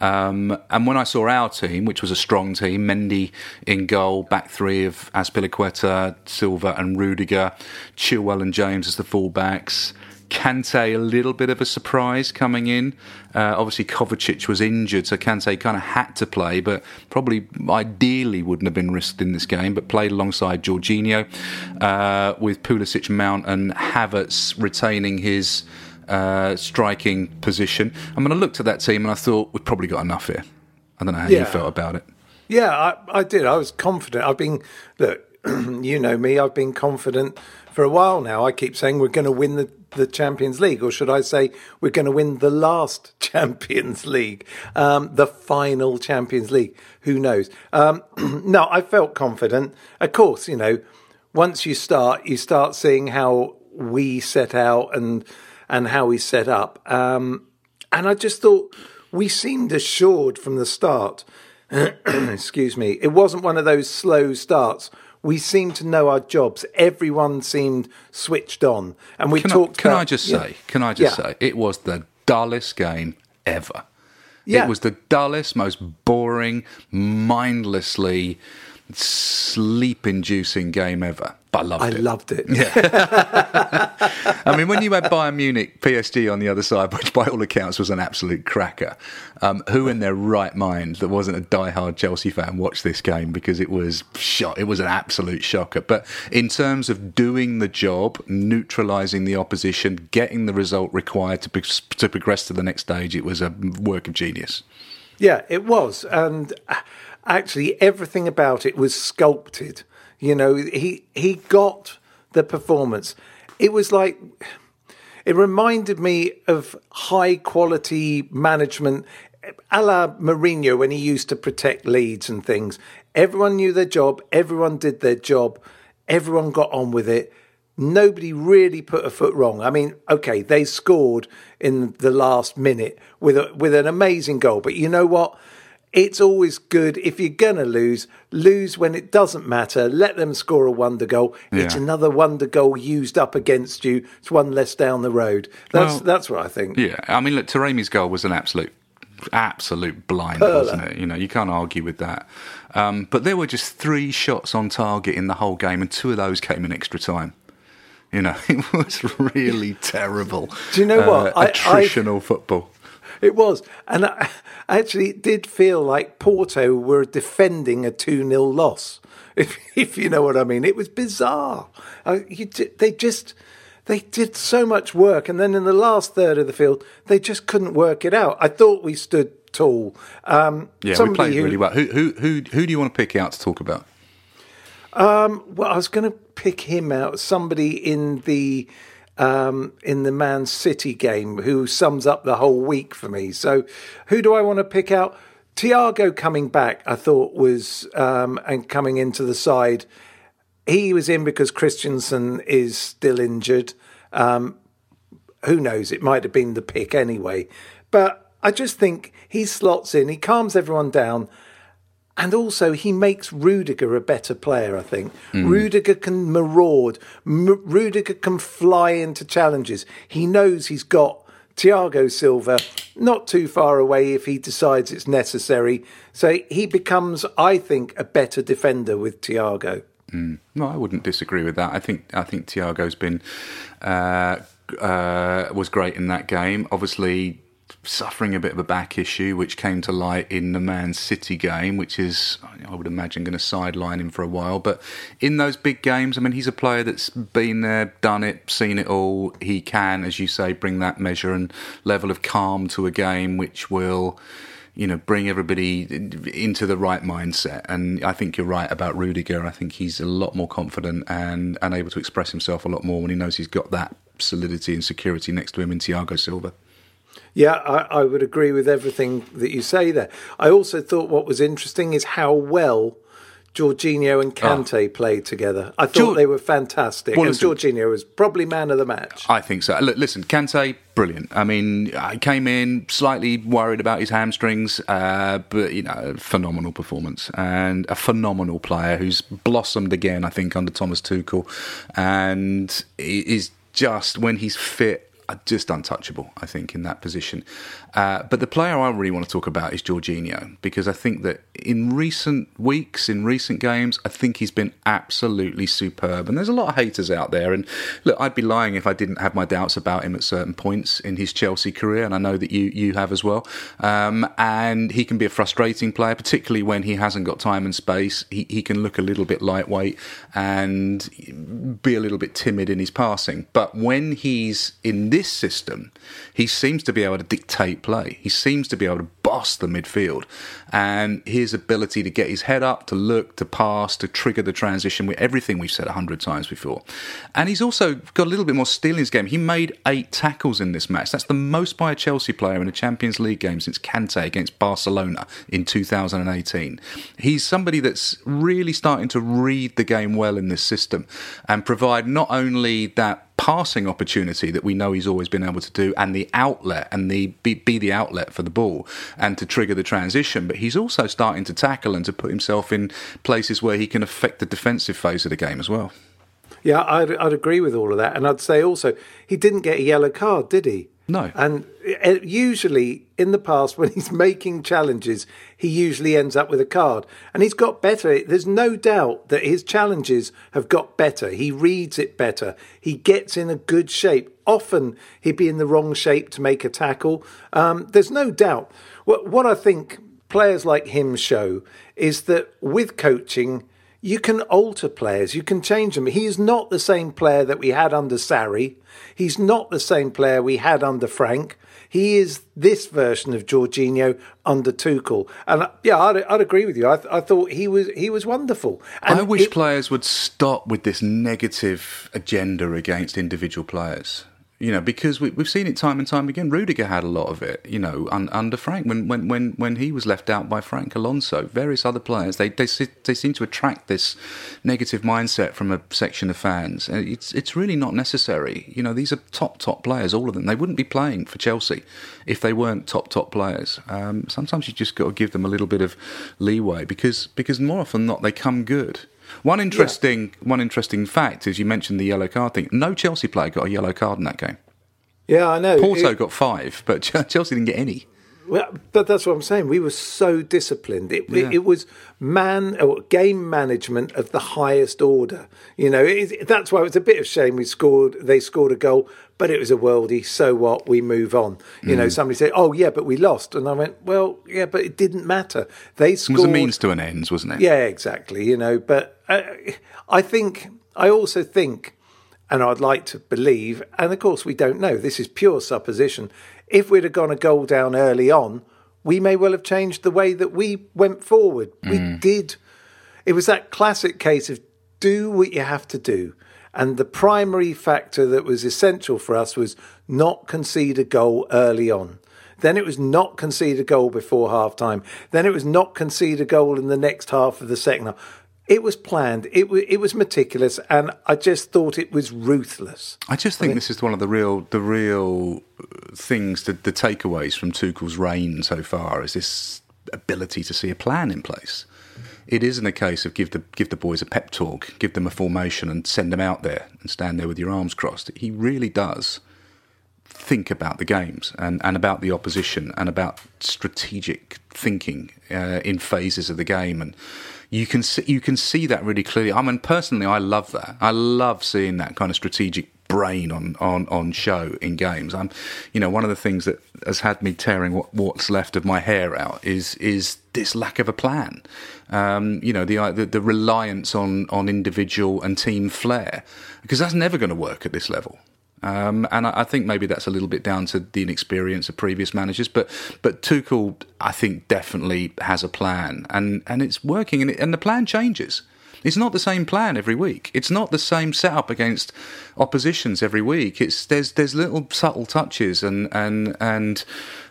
Um, and when I saw our team, which was a strong team, Mendy in goal, back three of Azpilicueta, Silva and Rudiger, Chilwell and James as the fullbacks. Kante, a little bit of a surprise coming in. Uh, obviously, Kovacic was injured, so Kante kind of had to play, but probably ideally wouldn't have been risked in this game, but played alongside Jorginho uh, with Pulisic, Mount, and Havertz retaining his uh, striking position. I mean, I looked at that team and I thought we've probably got enough here. I don't know how Yeah. you felt about it. Yeah, I, I did. I was confident. I've been look, [clears throat] you know me. I've been confident for a while now. I keep saying we're going to win the, the Champions League, or should I say we're going to win the last [laughs] Champions League, um, the final Champions League. Who knows? Um, [clears throat] no, I felt confident. Of course, you know, once you start, you start seeing how we set out and and how we set up. Um, and I just thought we seemed assured from the start. [clears throat] Excuse me. It wasn't one of those slow starts. We seemed to know our jobs. Everyone seemed switched on, and we Can, I, talked. can I about- just yeah. say? Can I just Yeah. say it was the dullest game ever. Yeah. It was the dullest, most boring, mindlessly sleep-inducing game ever. But I loved I it. I loved it. Yeah. [laughs] I mean, when you had Bayern Munich, PSG on the other side, [laughs] which by all accounts was an absolute cracker, um, who in their right mind that wasn't a die-hard Chelsea fan watched this game because it was shot. It was an absolute shocker. But in terms of doing the job, neutralising the opposition, getting the result required to pro- to progress to the next stage, it was a work of genius. Yeah, it was, and uh, actually everything about it was sculpted. You know, he he got the performance. It was like it reminded me of high quality management, a la Mourinho when he used to protect leads and things. Everyone knew their job. Everyone did their job. Everyone got on with it. Nobody really put a foot wrong. I mean, okay, they scored in the last minute with a, with an amazing goal, but you know what? It's always good if you're gonna lose, lose when it doesn't matter. Let them score a wonder goal. It's another wonder goal used up against you. It's one less down the road. That's Well, that's what I think. Yeah, I mean, look, Taremi's goal was an absolute, absolute blinder, wasn't it? You know, you can't argue with that. Um, but there were just three shots on target in the whole game, and two of those came in extra time. You know, [laughs] it was really terrible. Do you know what? Uh, I- I- attritional football. It was. And I, actually, it did feel like Porto were defending a 2 0 loss, [laughs] if, if you know what I mean. It was bizarre. Uh, you, they just. They did so much work, and then in the last third of the field, they just couldn't work it out. I thought we stood tall. Um, Yeah, we played who- really well. Who, who, who, who do you want to pick out to talk about? Well, I was going to pick him out. Somebody in the um, in the Man City game who sums up the whole week for me. So, who do I want to pick out? Thiago coming back, I thought was um, and coming into the side. He was in because Christensen is still injured. Um, who knows? It might have been the pick anyway. But I just think he slots in. He calms everyone down. And also, he makes Rudiger a better player, I think. Rudiger can maraud. M- Rudiger can fly into challenges. He knows he's got Thiago Silva not too far away if he decides it's necessary. So he becomes, I think, a better defender with Thiago. Mm. No, I wouldn't disagree with that. I think I think Thiago's been uh, uh, was great in that game. Obviously, suffering a bit of a back issue, which came to light in the Man City game, which is, I would imagine, going to sideline him for a while. But in those big games, I mean, he's a player that's been there, done it, seen it all. He can, as you say, bring that measure and level of calm to a game, which will. You know, bring everybody into the right mindset, and I think you're right about Rudiger. I think he's a lot more confident and, and able to express himself a lot more when he knows he's got that solidity and security next to him in Thiago Silva. Yeah, I, I, would agree with everything that you say there. I also thought what was interesting is how well Jorginho and Kante oh. played together. I thought they were fantastic. Well, and listen, Jorginho was probably man of the match. I think so. Look, listen, Kante, brilliant. I mean, I came in slightly worried about his hamstrings, uh, but, you know, phenomenal performance and a phenomenal player who's blossomed again, I think, under Thomas Tuchel and is just, when he's fit, just untouchable, I think, in that position. Uh, but the player I really want to talk about is Jorginho, because I think that in recent weeks, in recent games, I think he's been absolutely superb. And there's a lot of haters out there. And look, I'd be lying if I didn't have my doubts about him at certain points in his Chelsea career, and I know that you you have as well. Um, and he can be a frustrating player, particularly when he hasn't got time and space. He, he can look a little bit lightweight and be a little bit timid in his passing. But when he's in this system, he seems to be able to dictate play. He seems to be able to boss the midfield. And his ability to get his head up, to look, to pass, to trigger the transition with everything we've said a hundred times before. And he's also got a little bit more steel in his game. He made eight tackles in this match. That's the most by a Chelsea player in a Champions League game since Kante against Barcelona in 2018. He's somebody that's really starting to read the game well in this system and provide not only that passing opportunity that we know he's always been able to do and the outlet and the be, be the outlet for the ball and to trigger the transition. But he's also starting to tackle and to put himself in places where he can affect the defensive phase of the game as well. Yeah I'd, I'd agree with all of that. And I'd say also he didn't get a yellow card did he no. And uh, usually in the past, [laughs] when he's making challenges, he usually ends up with a card. And he's got better. There's no doubt that his challenges have got better. He reads it better. He gets in a good shape. Often he'd be in the wrong shape to make a tackle. Um, there's no doubt. What, what I think players like him show is that with coaching, you can alter players, you can change them. He is not the same player that we had under Sarri. He's not the same player we had under Frank. He is this version of Jorginho under Tuchel, and uh, yeah, I'd, I'd agree with you. I, th- I, thought he was he was wonderful. And I wish it, players would stop with this negative agenda against individual players you know, because we, have seen it time and time again. Rudiger had a lot of it, you know, un, under Frank when, when, when, when he was left out by Frank Alonso. Various other players, they, they they seem to attract this negative mindset from a section of fans. It's it's really not necessary. You know, these are top top players, all of them. They wouldn't be playing for Chelsea if they weren't top top players. Um, sometimes you just got to give them a little bit of leeway because because more often than not they come good. One interesting yeah. one interesting fact is you mentioned the yellow card thing. No Chelsea player got a yellow card in that game. Yeah, I know. Porto it, got five, but [laughs] Chelsea didn't get any. Well, but that's what I'm saying. We were so disciplined. It, yeah. it, it, was man or game management of the highest order. You know, it, that's why it was a bit of shame we scored. They scored a goal, but it was a worldie. So what? We move on. You mm. know, somebody said, "Oh yeah, but we lost," and I went, "Well, yeah, but it didn't matter. They scored." It was a means to an end, wasn't it? Yeah, exactly. You know, but uh, I think I also think and I'd like to believe, and of course we don't know, this is pure supposition, if we'd have gone a goal down early on, we may well have changed the way that we went forward. Mm. We did. It was that classic case of do what you have to do. And the primary factor that was essential for us was not concede a goal early on. Then it was not concede a goal before half time. Then it was not concede a goal in the next half of the second half. It was planned. It was it was meticulous, and I just thought it was ruthless. I just think I mean, this is one of the real the real uh, things, the, the takeaways from Tuchel's reign so far is this ability to see a plan in place. It isn't a case of give the give the boys a pep talk, give them a formation, and send them out there and stand there with your arms crossed. He really does think about the games and, and about the opposition and about strategic thinking uh, in phases of the game and you can see, you can see that really clearly. I mean, personally, I love that. I love seeing that kind of strategic brain on, on, on show in games. I'm, you know, one of the things that has had me tearing what, what's left of my hair out is is this lack of a plan. Um, you know, the, the, the reliance on on individual and team flair, because that's never going to work at this level. Um, and I, I, think maybe that's a little bit down to the inexperience of previous managers. But but Tuchel, I think, definitely has a plan, and and it's working, and, it, and the plan changes. It's not the same plan every week. It's not the same setup against oppositions every week. It's there's there's little subtle touches and and and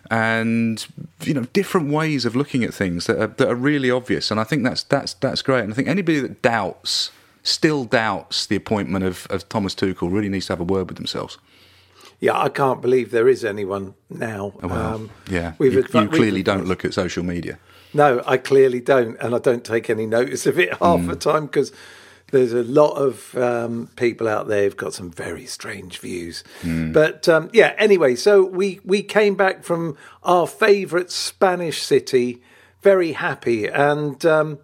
and you know different ways of looking at things that are, that are really obvious. And I think that's that's that's great. And I think anybody that doubts still doubts the appointment of, of Thomas Tuchel really needs to have a word with themselves. Yeah, I can't believe there is anyone now. Oh, well, um, yeah, you, you clearly don't look at social media. No, I clearly don't, and I don't take any notice of it [laughs] half mm. the time because there's a lot of um, people out there who've got some very strange views. Mm. But um, yeah, anyway, so we we came back from our favourite Spanish city very happy, and um,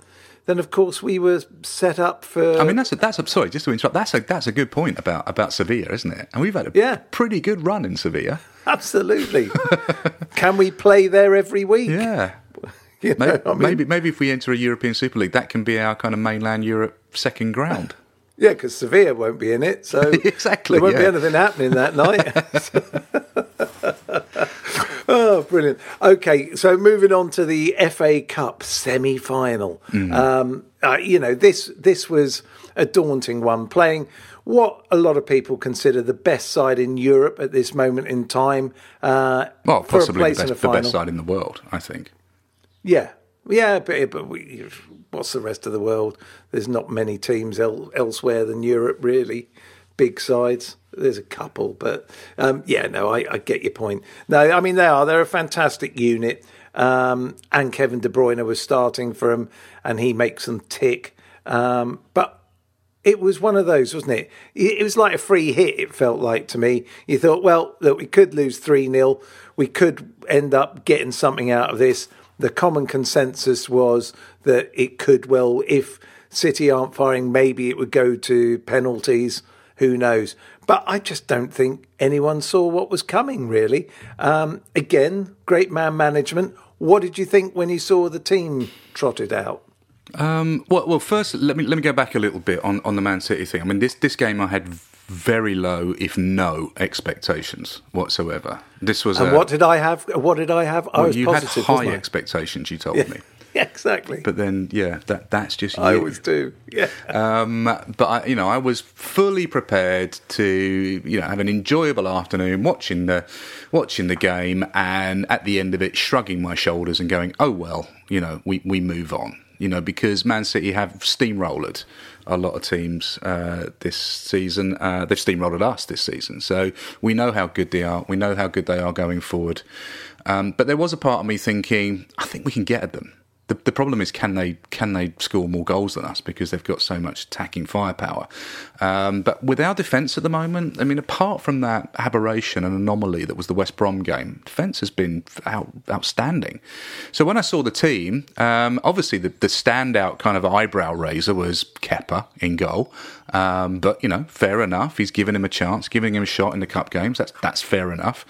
then of course we were set up for. I mean, that's a, that's a, sorry, just to interrupt. That's a that's a good point about about Sevilla, isn't it? And we've had a yeah. pretty good run in Sevilla. Absolutely. [laughs] Can we play there every week? Yeah. [laughs] You know, maybe, I mean, maybe, maybe if we enter a European Super League, that can be our kind of mainland Europe second ground. [laughs] Yeah, because Sevilla won't be in it, so [laughs] exactly there won't yeah. be anything happening that night. oh, brilliant! Okay, so moving on to the FA Cup semi-final. Mm. Um, uh, you know, this this was a daunting one. Playing what a lot of people consider the best side in Europe at this moment in time. Uh, well, possibly the best, the best side in the world, I think. Yeah, yeah, but, but we, what's the rest of the world? There's not many teams el- elsewhere than Europe, really. Big sides. There's a couple, but um, yeah, no, I, I, get your point. No, I mean they are. They're a fantastic unit, um, and Kevin De Bruyne was starting for them, and he makes them tick. Um, but it was one of those, wasn't it? It was like a free hit. It felt like to me. You thought, well, look, we could lose three 0 We could end up getting something out of this the common consensus was that it could well, if City aren't firing, maybe it would go to penalties. Who knows? But I just don't think anyone saw what was coming, really. Um, again, great man management. What did you think when you saw the team trotted out? Um, well, well, first let me let me go back a little bit on, on the Man City thing. I mean, this this game I had very low, if no, expectations whatsoever. This was. And a, what did I have? What did I have? I was you positive, had high expectations. You told yeah. me. [laughs] Yeah, exactly. But then, yeah, that that's just you. I always do. Yeah. [laughs] Um, but I, you know, I was fully prepared to you know have an enjoyable afternoon watching the watching the game, and at the end of it, shrugging my shoulders and going, "Oh well, you know, we we move on." You know, because Man City have steamrolled a lot of teams uh, this season. Uh, they've steamrolled us this season, so we know how good they are. We know how good they are going forward. Um, but there was a part of me thinking, I think we can get at them the, the problem is can they can they score more goals than us because they've got so much attacking firepower. Um, but with our defence at the moment, I mean, apart from that aberration and anomaly that was the West Brom game, defence has been out, outstanding. So when I saw the team, um, obviously the, the standout kind of eyebrow raiser was Kepa in goal. Um, but you know, fair enough. He's giving him a chance, giving him a shot in the cup games. That's that's fair enough.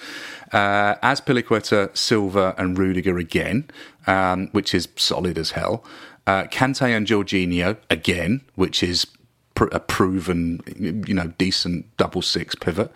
Uh, Azpilicueta, Silva, and Rudiger again, um, which is solid as hell. Uh, Kante and Jorginho again, which is pr- a proven, you know, decent double six pivot.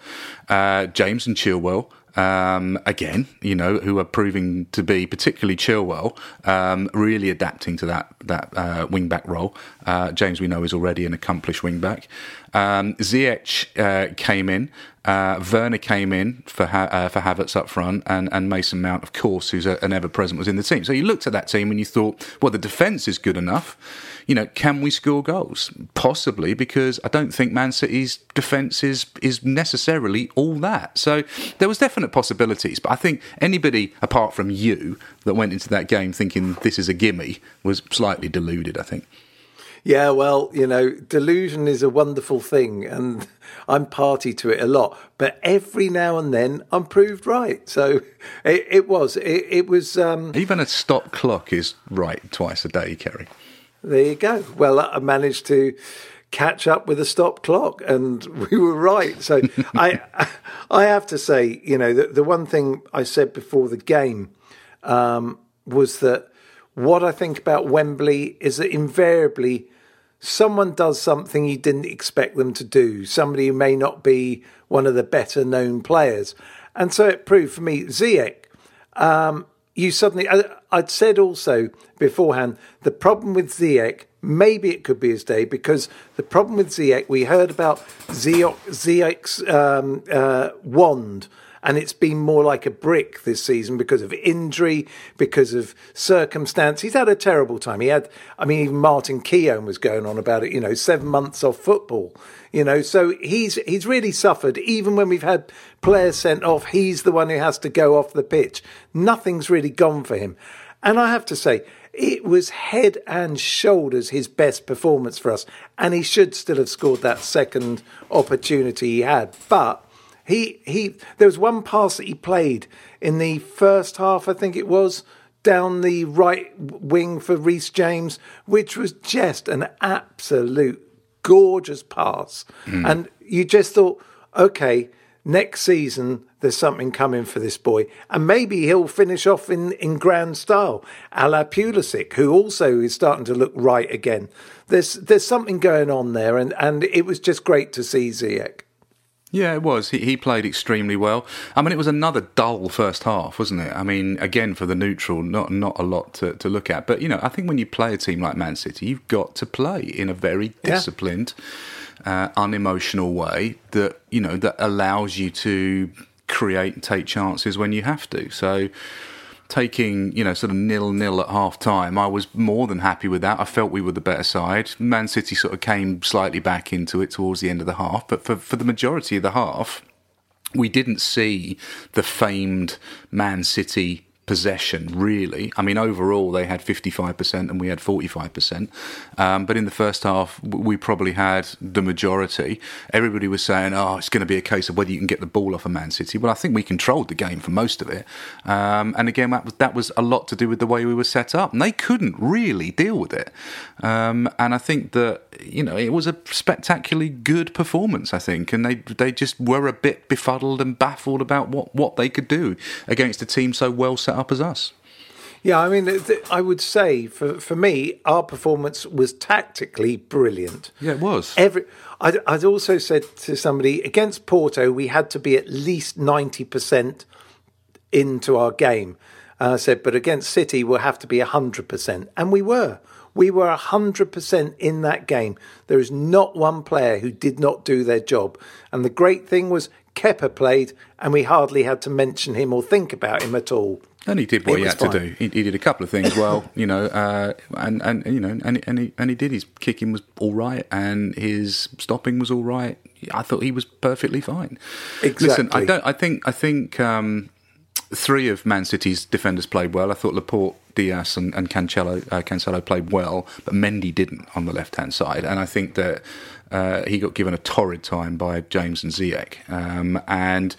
Uh, James and Chilwell. Um, again, you know, who are proving to be particularly Chilwell, um, really adapting to that that uh, wing back role. Uh, James, we know, is already an accomplished wing back. Um, Ziyech uh, came in. Uh, Werner came in for ha- uh, for Havertz up front, and, and Mason Mount, of course, who's a, an ever present, was in the team. So you looked at that team and you thought, well, the defence is good enough. You know, can we score goals? Possibly, because I don't think Man City's defence is is necessarily all that. So there was definite possibilities, but I think anybody apart from you that went into that game thinking this is a gimme was slightly deluded. I think. Yeah, well, you know, delusion is a wonderful thing, and [laughs] I'm party to it a lot. But every now and then, I'm proved right. So [laughs] it, it was. It, it was. Um, Even a stop clock is right twice a day, Ceri. There you go. Well, I managed to catch up with a stop clock, and [laughs] we were right. So I, [laughs] I have to say, you know, the, the one thing I said before the game um, was that what I think about Wembley is that invariably someone does something you didn't expect them to do. Somebody who may not be one of the better known players, and so it proved for me Ziyech. Um, you suddenly, I, I'd said also beforehand, the problem with Ziyech, maybe it could be his day because the problem with Ziyech, we heard about Ziyech's um, uh, wand and it's been more like a brick this season because of injury, because of circumstance. He's had a terrible time. He had, I mean, even Martin Keown was going on about it. You know, seven months off football. You know, so he's he's really suffered. Even when we've had players sent off, he's the one who has to go off the pitch. Nothing's really gone for him, and I have to say. It was head and shoulders his best performance for us, and he should still have scored that second opportunity he had. But he he there was one pass that he played in the first half, I think it was, down the right wing for Reece James, which was just an absolute gorgeous pass. Mm. And you just thought, okay, next season there's something coming for this boy. And maybe he'll finish off in, in grand style, a la Pulisic, who also is starting to look right again. There's there's something going on there and, and it was just great to see Ziyech. Yeah, it was. He, he played extremely well. I mean, it was another dull first half, wasn't it? I mean, again, for the neutral, not not a lot to, to look at. But, you know, I think when you play a team like Man City, you've got to play in a very disciplined, yeah. uh, unemotional way that, you know, that allows you to create and take chances when you have to. So, taking, you know, sort of nil nil at half time, I was more than happy with that. I felt we were the better side. Man City sort of came slightly back into it towards the end of the half, but for, for the majority of the half, we didn't see the famed Man City possession, really. I mean, overall, they had 55% and we had 45%. Um, but in the first half, we probably had the majority. Everybody was saying, oh, it's going to be a case of whether you can get the ball off of Man City. Well, I think we controlled the game for most of it. Um, and again, that was, that was a lot to do with the way we were set up. And they couldn't really deal with it. Um, and I think that, you know, it was a spectacularly good performance, I think. And they, they just were a bit befuddled and baffled about what, what they could do against a team so well set up up as us. Yeah, I mean, I would say for for me, our performance was tactically brilliant. Yeah, it was. Every, I'd, I'd also said to somebody against Porto, we had to be at least ninety percent into our game. And I said, but against City, we'll have to be hundred percent, and we were. We were 100% in that game. There is not one player who did not do their job. And the great thing was Kepa played, and we hardly had to mention him or think about him at all. And he did what he had fine. to do. He, he, did a couple of things well, [laughs] you know, uh, and, and you know, and, and he and he did. His kicking was all right, and his stopping was all right. I thought he was perfectly fine. Exactly. Listen, I don't. I think. I think. Um, three of Man City's defenders played well. I thought Laporte, Dias, and, and Cancelo, uh, Cancelo played well, but Mendy didn't on the left hand side. And I think that uh, he got given a torrid time by James and Ziyech. Um, and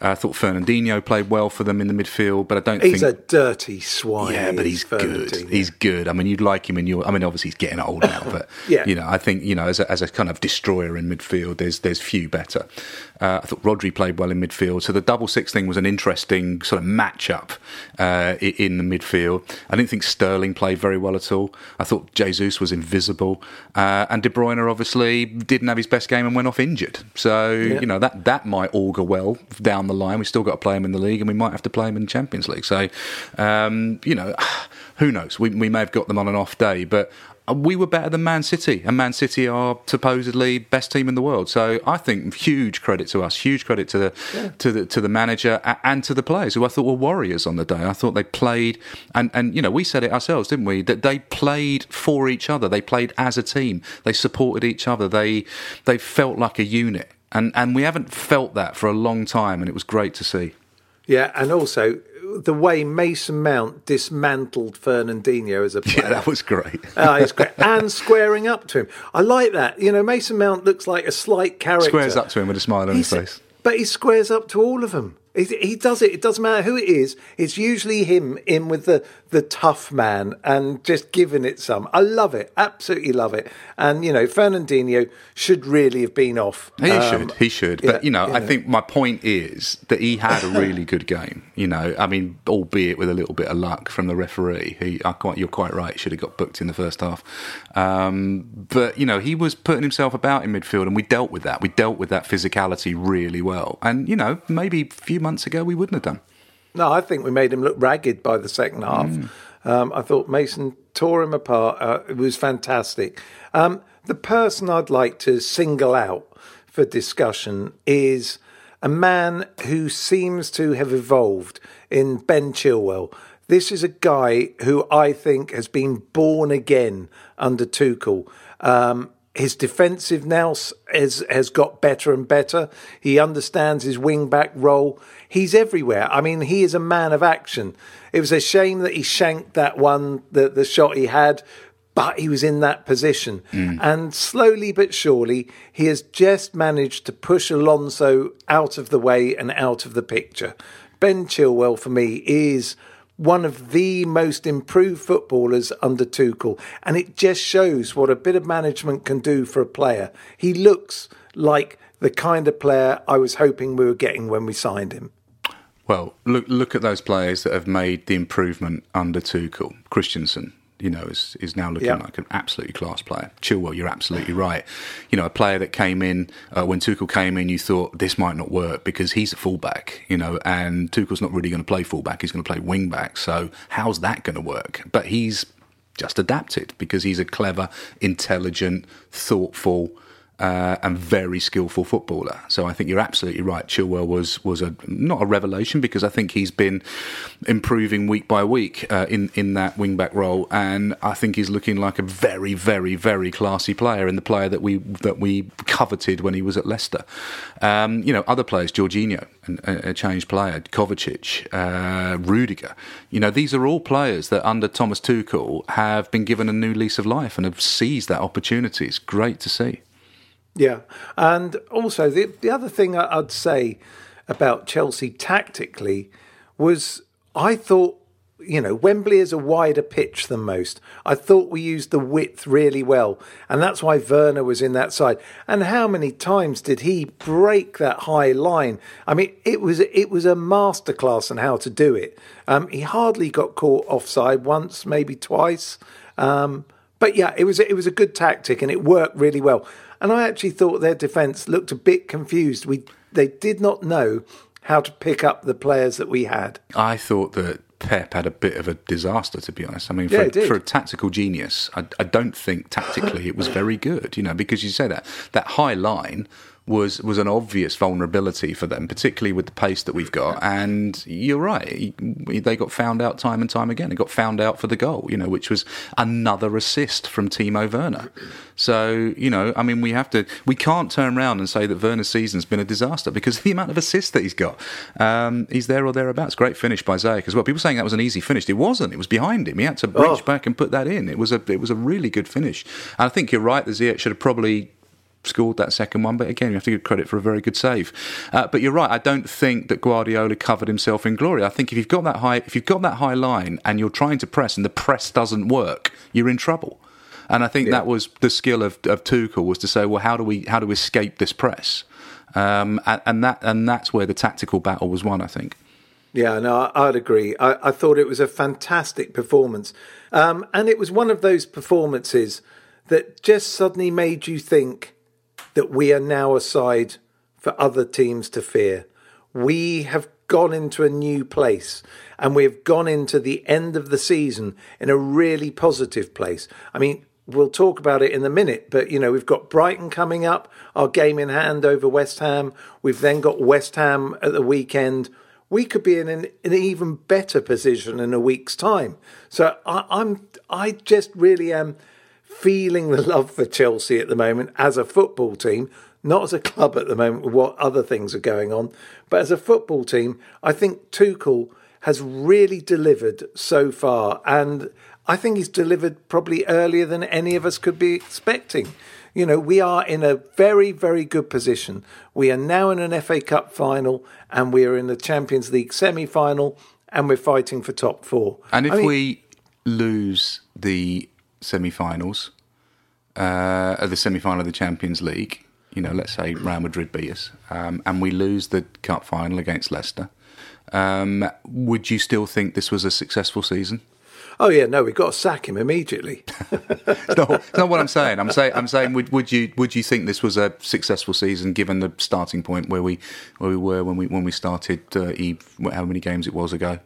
I thought Fernandinho played well for them in the midfield, but I don't he's think he's a dirty swine. Yeah, but he's good. He's good. I mean, you'd like him in your. I mean, obviously he's getting old now, [laughs] but yeah. you know, I think you know as a, as a kind of destroyer in midfield, there's there's few better. Uh, I thought Rodri played well in midfield, so the double six thing was an interesting sort of matchup uh, in the midfield. I didn't think Sterling played very well at all. I thought Jesus was invisible, uh, and De Bruyne obviously didn't have his best game and went off injured. So yeah. you know that that might augur well down the line. We've still got to play him in the league, and we might have to play him in the Champions League. So, um, you know, [sighs] who knows? We, we may have got them on an off day, but we were better than Man City, and Man City are supposedly best team in the world. So I think huge credit to us, huge credit to the yeah. to the to the manager and to the players who I thought were warriors on the day. I thought they played, and and you know we said it ourselves, didn't we? That they played for each other. They played as a team. They supported each other. They they felt like a unit and and we haven't felt that for a long time, and it was great to see. Yeah, and also the way Mason Mount dismantled Fernandinho as a player. Yeah, that was great. [laughs] oh, it's great. And squaring up to him. I like that. You know, Mason Mount looks like a slight character. Squares up to him with a smile on He's, his face. But he squares up to all of them. He, he does it. It doesn't matter who it is. It's usually him in with the, the tough man and just giving it some. I love it. Absolutely love it. And, you know, Fernandinho should really have been off. He Um, should, he should. yeah, But you know, you I think my point is that he had a really good game. You know, I mean, albeit with a little bit of luck from the referee. He, I quite, you're quite right. Should have got booked in the first half. Um, but you know, he was putting himself about in midfield, and we dealt with that. We dealt with that physicality really well. And you know, maybe a few months ago we wouldn't have done. No, I think we made him look ragged by the second half. Um, I thought Mason tore him apart. Uh, it was fantastic. Um, the person I'd like to single out for discussion is a man who seems to have evolved in Ben Chilwell. This is a guy who I think has been born again under Tuchel. Um, his defensive now has has got better and better. He understands his wing back role. He's everywhere. I mean, he is a man of action. It was a shame that he shanked that one, the the shot he had, but he was in that position. Mm. And slowly but surely, he has just managed to push Alonso out of the way and out of the picture. Ben Chilwell, for me, is one of the most improved footballers under Tuchel, and it just shows what a bit of management can do for a player. He looks like the kind of player I was hoping we were getting when we signed him. Well, look look at those players that have made the improvement under Tuchel. Christensen, you know, is is now looking like an absolutely class player. Chilwell, you're absolutely right. You know, a player that came in uh, when Tuchel came in, you thought this might not work because he's a fullback, you know, and Tuchel's not really going to play fullback. He's going to play wing back. So how's that going to work? But he's just adapted because he's a clever, intelligent, thoughtful uh, and very skillful footballer. So I think you're absolutely right. Chilwell was was a not a revelation because I think he's been improving week by week uh, in in that wing back role, and I think he's looking like a very very very classy player and the player that we that we coveted when he was at Leicester. Um, you know, other players, Jorginho, a, a changed player, Kovacic, uh, Rudiger. You know, these are all players that under Thomas Tuchel have been given a new lease of life and have seized that opportunity. It's great to see. Yeah, and also the the other thing I'd say about Chelsea tactically was I thought you know Wembley is a wider pitch than most. I thought we used the width really well, and that's why Werner was in that side. And how many times did he break that high line? I mean, it was it was a masterclass on how to do it. Um, he hardly got caught offside once, maybe twice. Um, but yeah, it was it was a good tactic and it worked really well. And I actually thought their defence looked a bit confused. We they did not know how to pick up the players that we had. I thought that Pep had a bit of a disaster, to be honest. I mean, for, did. for a tactical genius, I, I don't think tactically it was very good. You know, because you say that that high line was was an obvious vulnerability for them, particularly with the pace that we've got. And you're right, they got found out time and time again. They got found out for the goal, you know, which was another assist from Timo Werner. So you know, I mean, we have to, we can't turn around and say that Werner's season's been a disaster because of the amount of assists that he's got. Um, he's there or thereabouts. Great finish by Ziyech as well. People saying that was an easy finish. It wasn't. It was behind him. He had to reach Oh. back and put that in. It was a, it was a really good finish. And I think you're right. that Ziyech should have probably scored that second one. But again, you have to give credit for a very good save. Uh, but you're right. I don't think that Guardiola covered himself in glory. I think if you've got that high, if you've got that high line and you're trying to press and the press doesn't work, you're in trouble. And I think that was the skill of, of Tuchel was to say, well, how do we how do we escape this press? Um, and, and that and that's where the tactical battle was won. I think. Yeah, no, I'd agree. I, I thought it was a fantastic performance. Um, and it was one of those performances that just suddenly made you think that we are now a side for other teams to fear. We have gone into a new place and we've gone into the end of the season in a really positive place. I mean, we'll talk about it in a minute, but you know, we've got Brighton coming up, our game in hand over West Ham. We've then got West Ham at the weekend. We could be in an, an even better position in a week's time. So I, I'm, I just really am feeling the love for Chelsea at the moment as a football team, not as a club at the moment with what other things are going on, but as a football team, I think Tuchel has really delivered so far, and I think he's delivered probably earlier than any of us could be expecting. You know, we are in a very, very good position. We are now in an FA Cup final and we are in the Champions League semi final and we're fighting for top four. And if I mean, we lose the semi-finals, uh, the semi-final of the Champions League, you know, let's say Real Madrid beat us, um, and we lose the cup final against Leicester, um, would you still think this was a successful season? Oh yeah, no, we've got to sack him immediately. [laughs] it's, not, it's not what I'm saying. I'm saying, I'm saying, would, would you would you think this was a successful season given the starting point where we where we were when we when we started? Uh, Eve, how many games it was ago?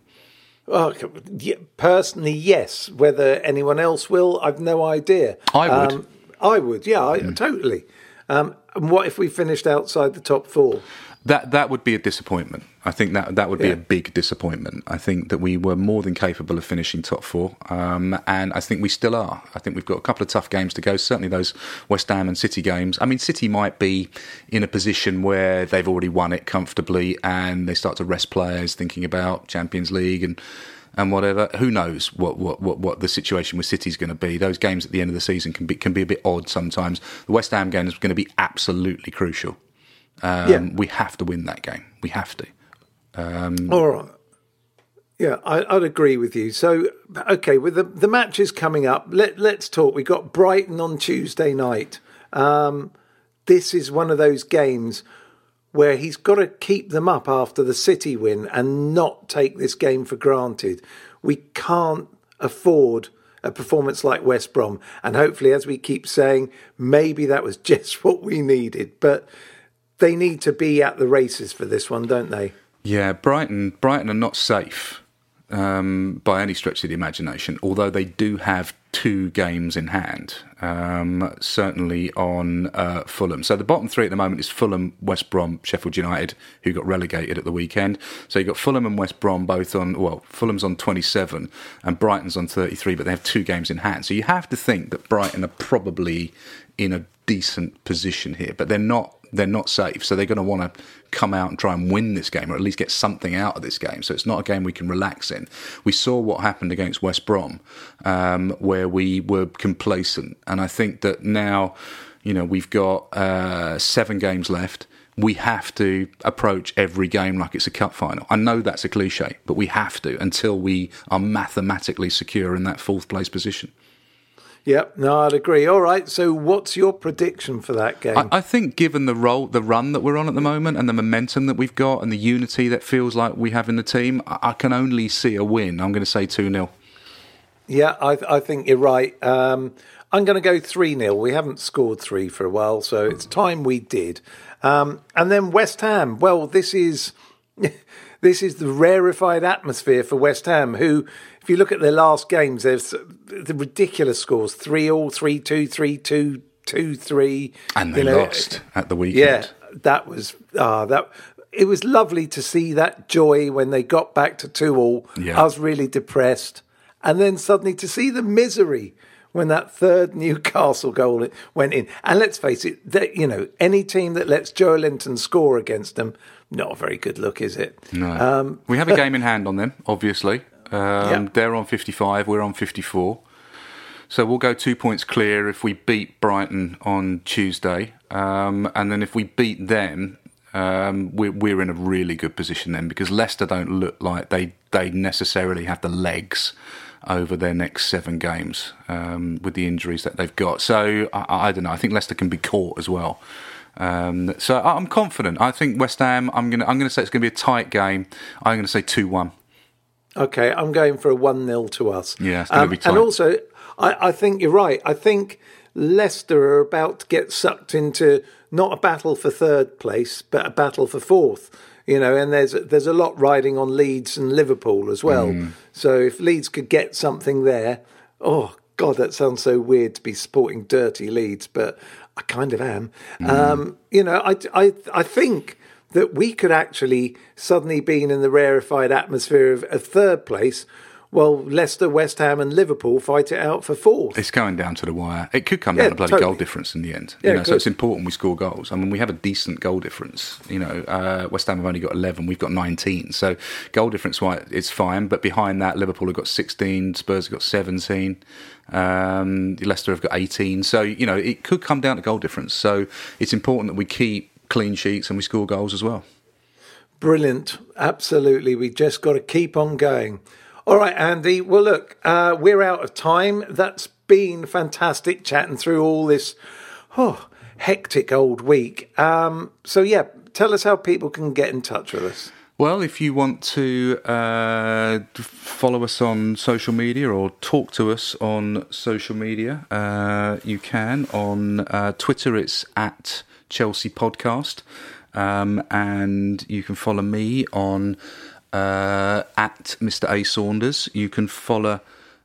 Yeah, personally, yes. Whether anyone else will, I've no idea. I would. Um, I would, yeah, I, totally. Um, and what if we finished outside the top four? That that would be a disappointment. I think that that would be Yeah. a big disappointment. I think that we were more than capable of finishing top four, um, and I think we still are. I think we've got a couple of tough games to go. Certainly those West Ham and City games. I mean, City might be in a position where they've already won it comfortably, and they start to rest players, thinking about Champions League and. And whatever, who knows what, what, what, what the situation with City is going to be? Those games at the end of the season can be can be a bit odd sometimes. The West Ham game is going to be absolutely crucial. Um, Yeah. We have to win that game. We have to. Um, All right. Yeah, I, I'd agree with you. So, okay, with the the matches coming up, let let's talk. We got Brighton on Tuesday night. Um, this is one of those games where he's got to keep them up after the City win and not take this game for granted. We can't afford a performance like West Brom, and hopefully, as we keep saying, maybe that was [laughs] just what we needed. But they need to be at the races for this one, don't they? Yeah, Brighton. Brighton are not safe um, by any stretch of the imagination. Although they do have two games in hand, um, certainly on uh, Fulham. So the bottom three at the moment is Fulham, West Brom, Sheffield United, who got relegated at the weekend. So you've got Fulham and West Brom both on. Well, Fulham's on twenty-seven and Brighton's on thirty-three, but they have two games in hand. So you have to think that Brighton are probably in a decent position here, but they're not they're not safe. So they're going to want to come out and try and win this game, or at least get something out of this game. So it's not a game we can relax in. We saw what happened against West Brom, um, where we were complacent, and I think that now, you know, we've got uh, seven games left. We have to approach every game like it's a cup final. I know that's a cliche, but we have to until we are mathematically secure in that fourth place position. Yep, no, I'd agree. All right, so what's your prediction for that game? I, I think, given the role, the run that we're on at the moment, and the momentum that we've got, and the unity that feels like we have in the team, I, I can only see a win. I'm going to say two 0 yeah, I, I think you're right. Um, I'm going to go 3 0. We haven't scored three for a while, so it's time we did. Um, and then West Ham. Well, this is. [laughs] This is the rarefied atmosphere for West Ham, who, if you look at their last games, there's the ridiculous scores 3 all, 3 2, 3 2, 2 3. and they You know, lost at the weekend. Yeah, that was ah that. It was lovely to see that joy when they got back to two all. Yeah. I was really depressed, and then suddenly to see the misery when that third [laughs] Newcastle goal went in. And let's face it, that you know any team that lets Joelinton score against them, not a very good look, is it? No. Um, we have a [laughs] game in hand on them, obviously. Um. They're on 55, we're on 54. So we'll go two points clear if we beat Brighton on Tuesday. Um, and then if we beat them, um, we're, we're in a really good position then because Leicester don't look like they, they necessarily have the legs over their next seven games um, with the injuries that they've got. So I, I don't know. I think Leicester can be caught as well. Um, so I'm confident. I think West Ham. I'm gonna. I'm gonna say it's gonna be a tight game. I'm gonna say two one. Okay, I'm going for a 1 0 to us. Um, Yeah, it's gonna be tight. And also, I, I think you're right. I think Leicester are about to get sucked into not a battle for third place, but a battle for fourth. You know, and there's there's a lot riding on Leeds and Liverpool as well. Mm. So if Leeds could get something there, oh God, that sounds so weird to be supporting dirty Leeds, but I kind of am. Mm. Um, you know, I, I I think that we could actually suddenly be in the rarefied atmosphere of, of third place while Leicester, West Ham, and Liverpool fight it out for fourth. It's going down to the wire. It could come Yeah, down to bloody totally. goal difference in the end. Yeah, you know, so it's important we score goals. I mean, we have a decent goal difference. You know, uh, West Ham have only got 11, we've got 19. So goal difference wise, it's fine. But behind that, Liverpool have got 16, Spurs have got 17, um, Leicester have got 18. So, you know, it could come down to goal difference. So it's important that we keep clean sheets and we score goals as well. Brilliant. Absolutely. We just got to keep on going. All right, Andy. Well, look, uh, we're out of time. That's been fantastic chatting through all this oh, hectic old week. Um, so, yeah, tell us how people can get in touch with us. Well, if you want to uh, follow us on social media or talk to us on social media, uh, you can. On uh, Twitter, it's at Chelsea Podcast. Um, and you can follow me on uh, at Mr. A. Saunders. You can follow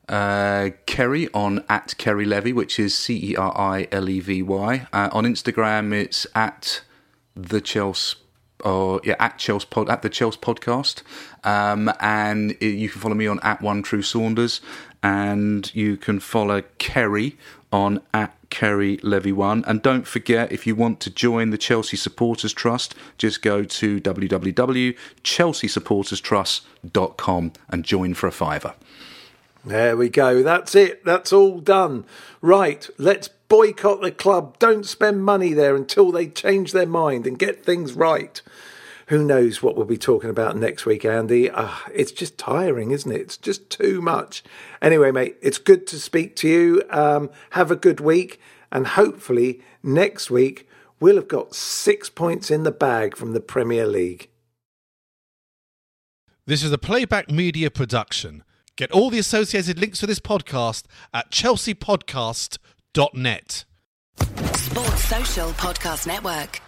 uh, Ceri on at Ceri Levy, which is C E R I L E V Y. Uh, on Instagram, it's at the Chelsea or yeah at Chelsea pod at the Chelsea podcast, um, and i- you can follow me on at one true Saunders, and you can follow Ceri on at Ceri Levy one, and don't forget if you want to join the Chelsea Supporters Trust, just go to www.chelseasupporterstrust.com and join for a fiver. There we go. That's it. That's all done. Right. Let's boycott the club. Don't spend money there until they change their mind and get things right. Who knows what we'll be talking about next week, Andy? Ah, it's just tiring, isn't it? It's just too much. Anyway, mate, it's good to speak to you. Um, have a good week. And hopefully next week we'll have got six points in the bag from the Premier League. This is a playback media production. Get all the associated links for this podcast at chelseapodcast.net. Sports Social Podcast Network.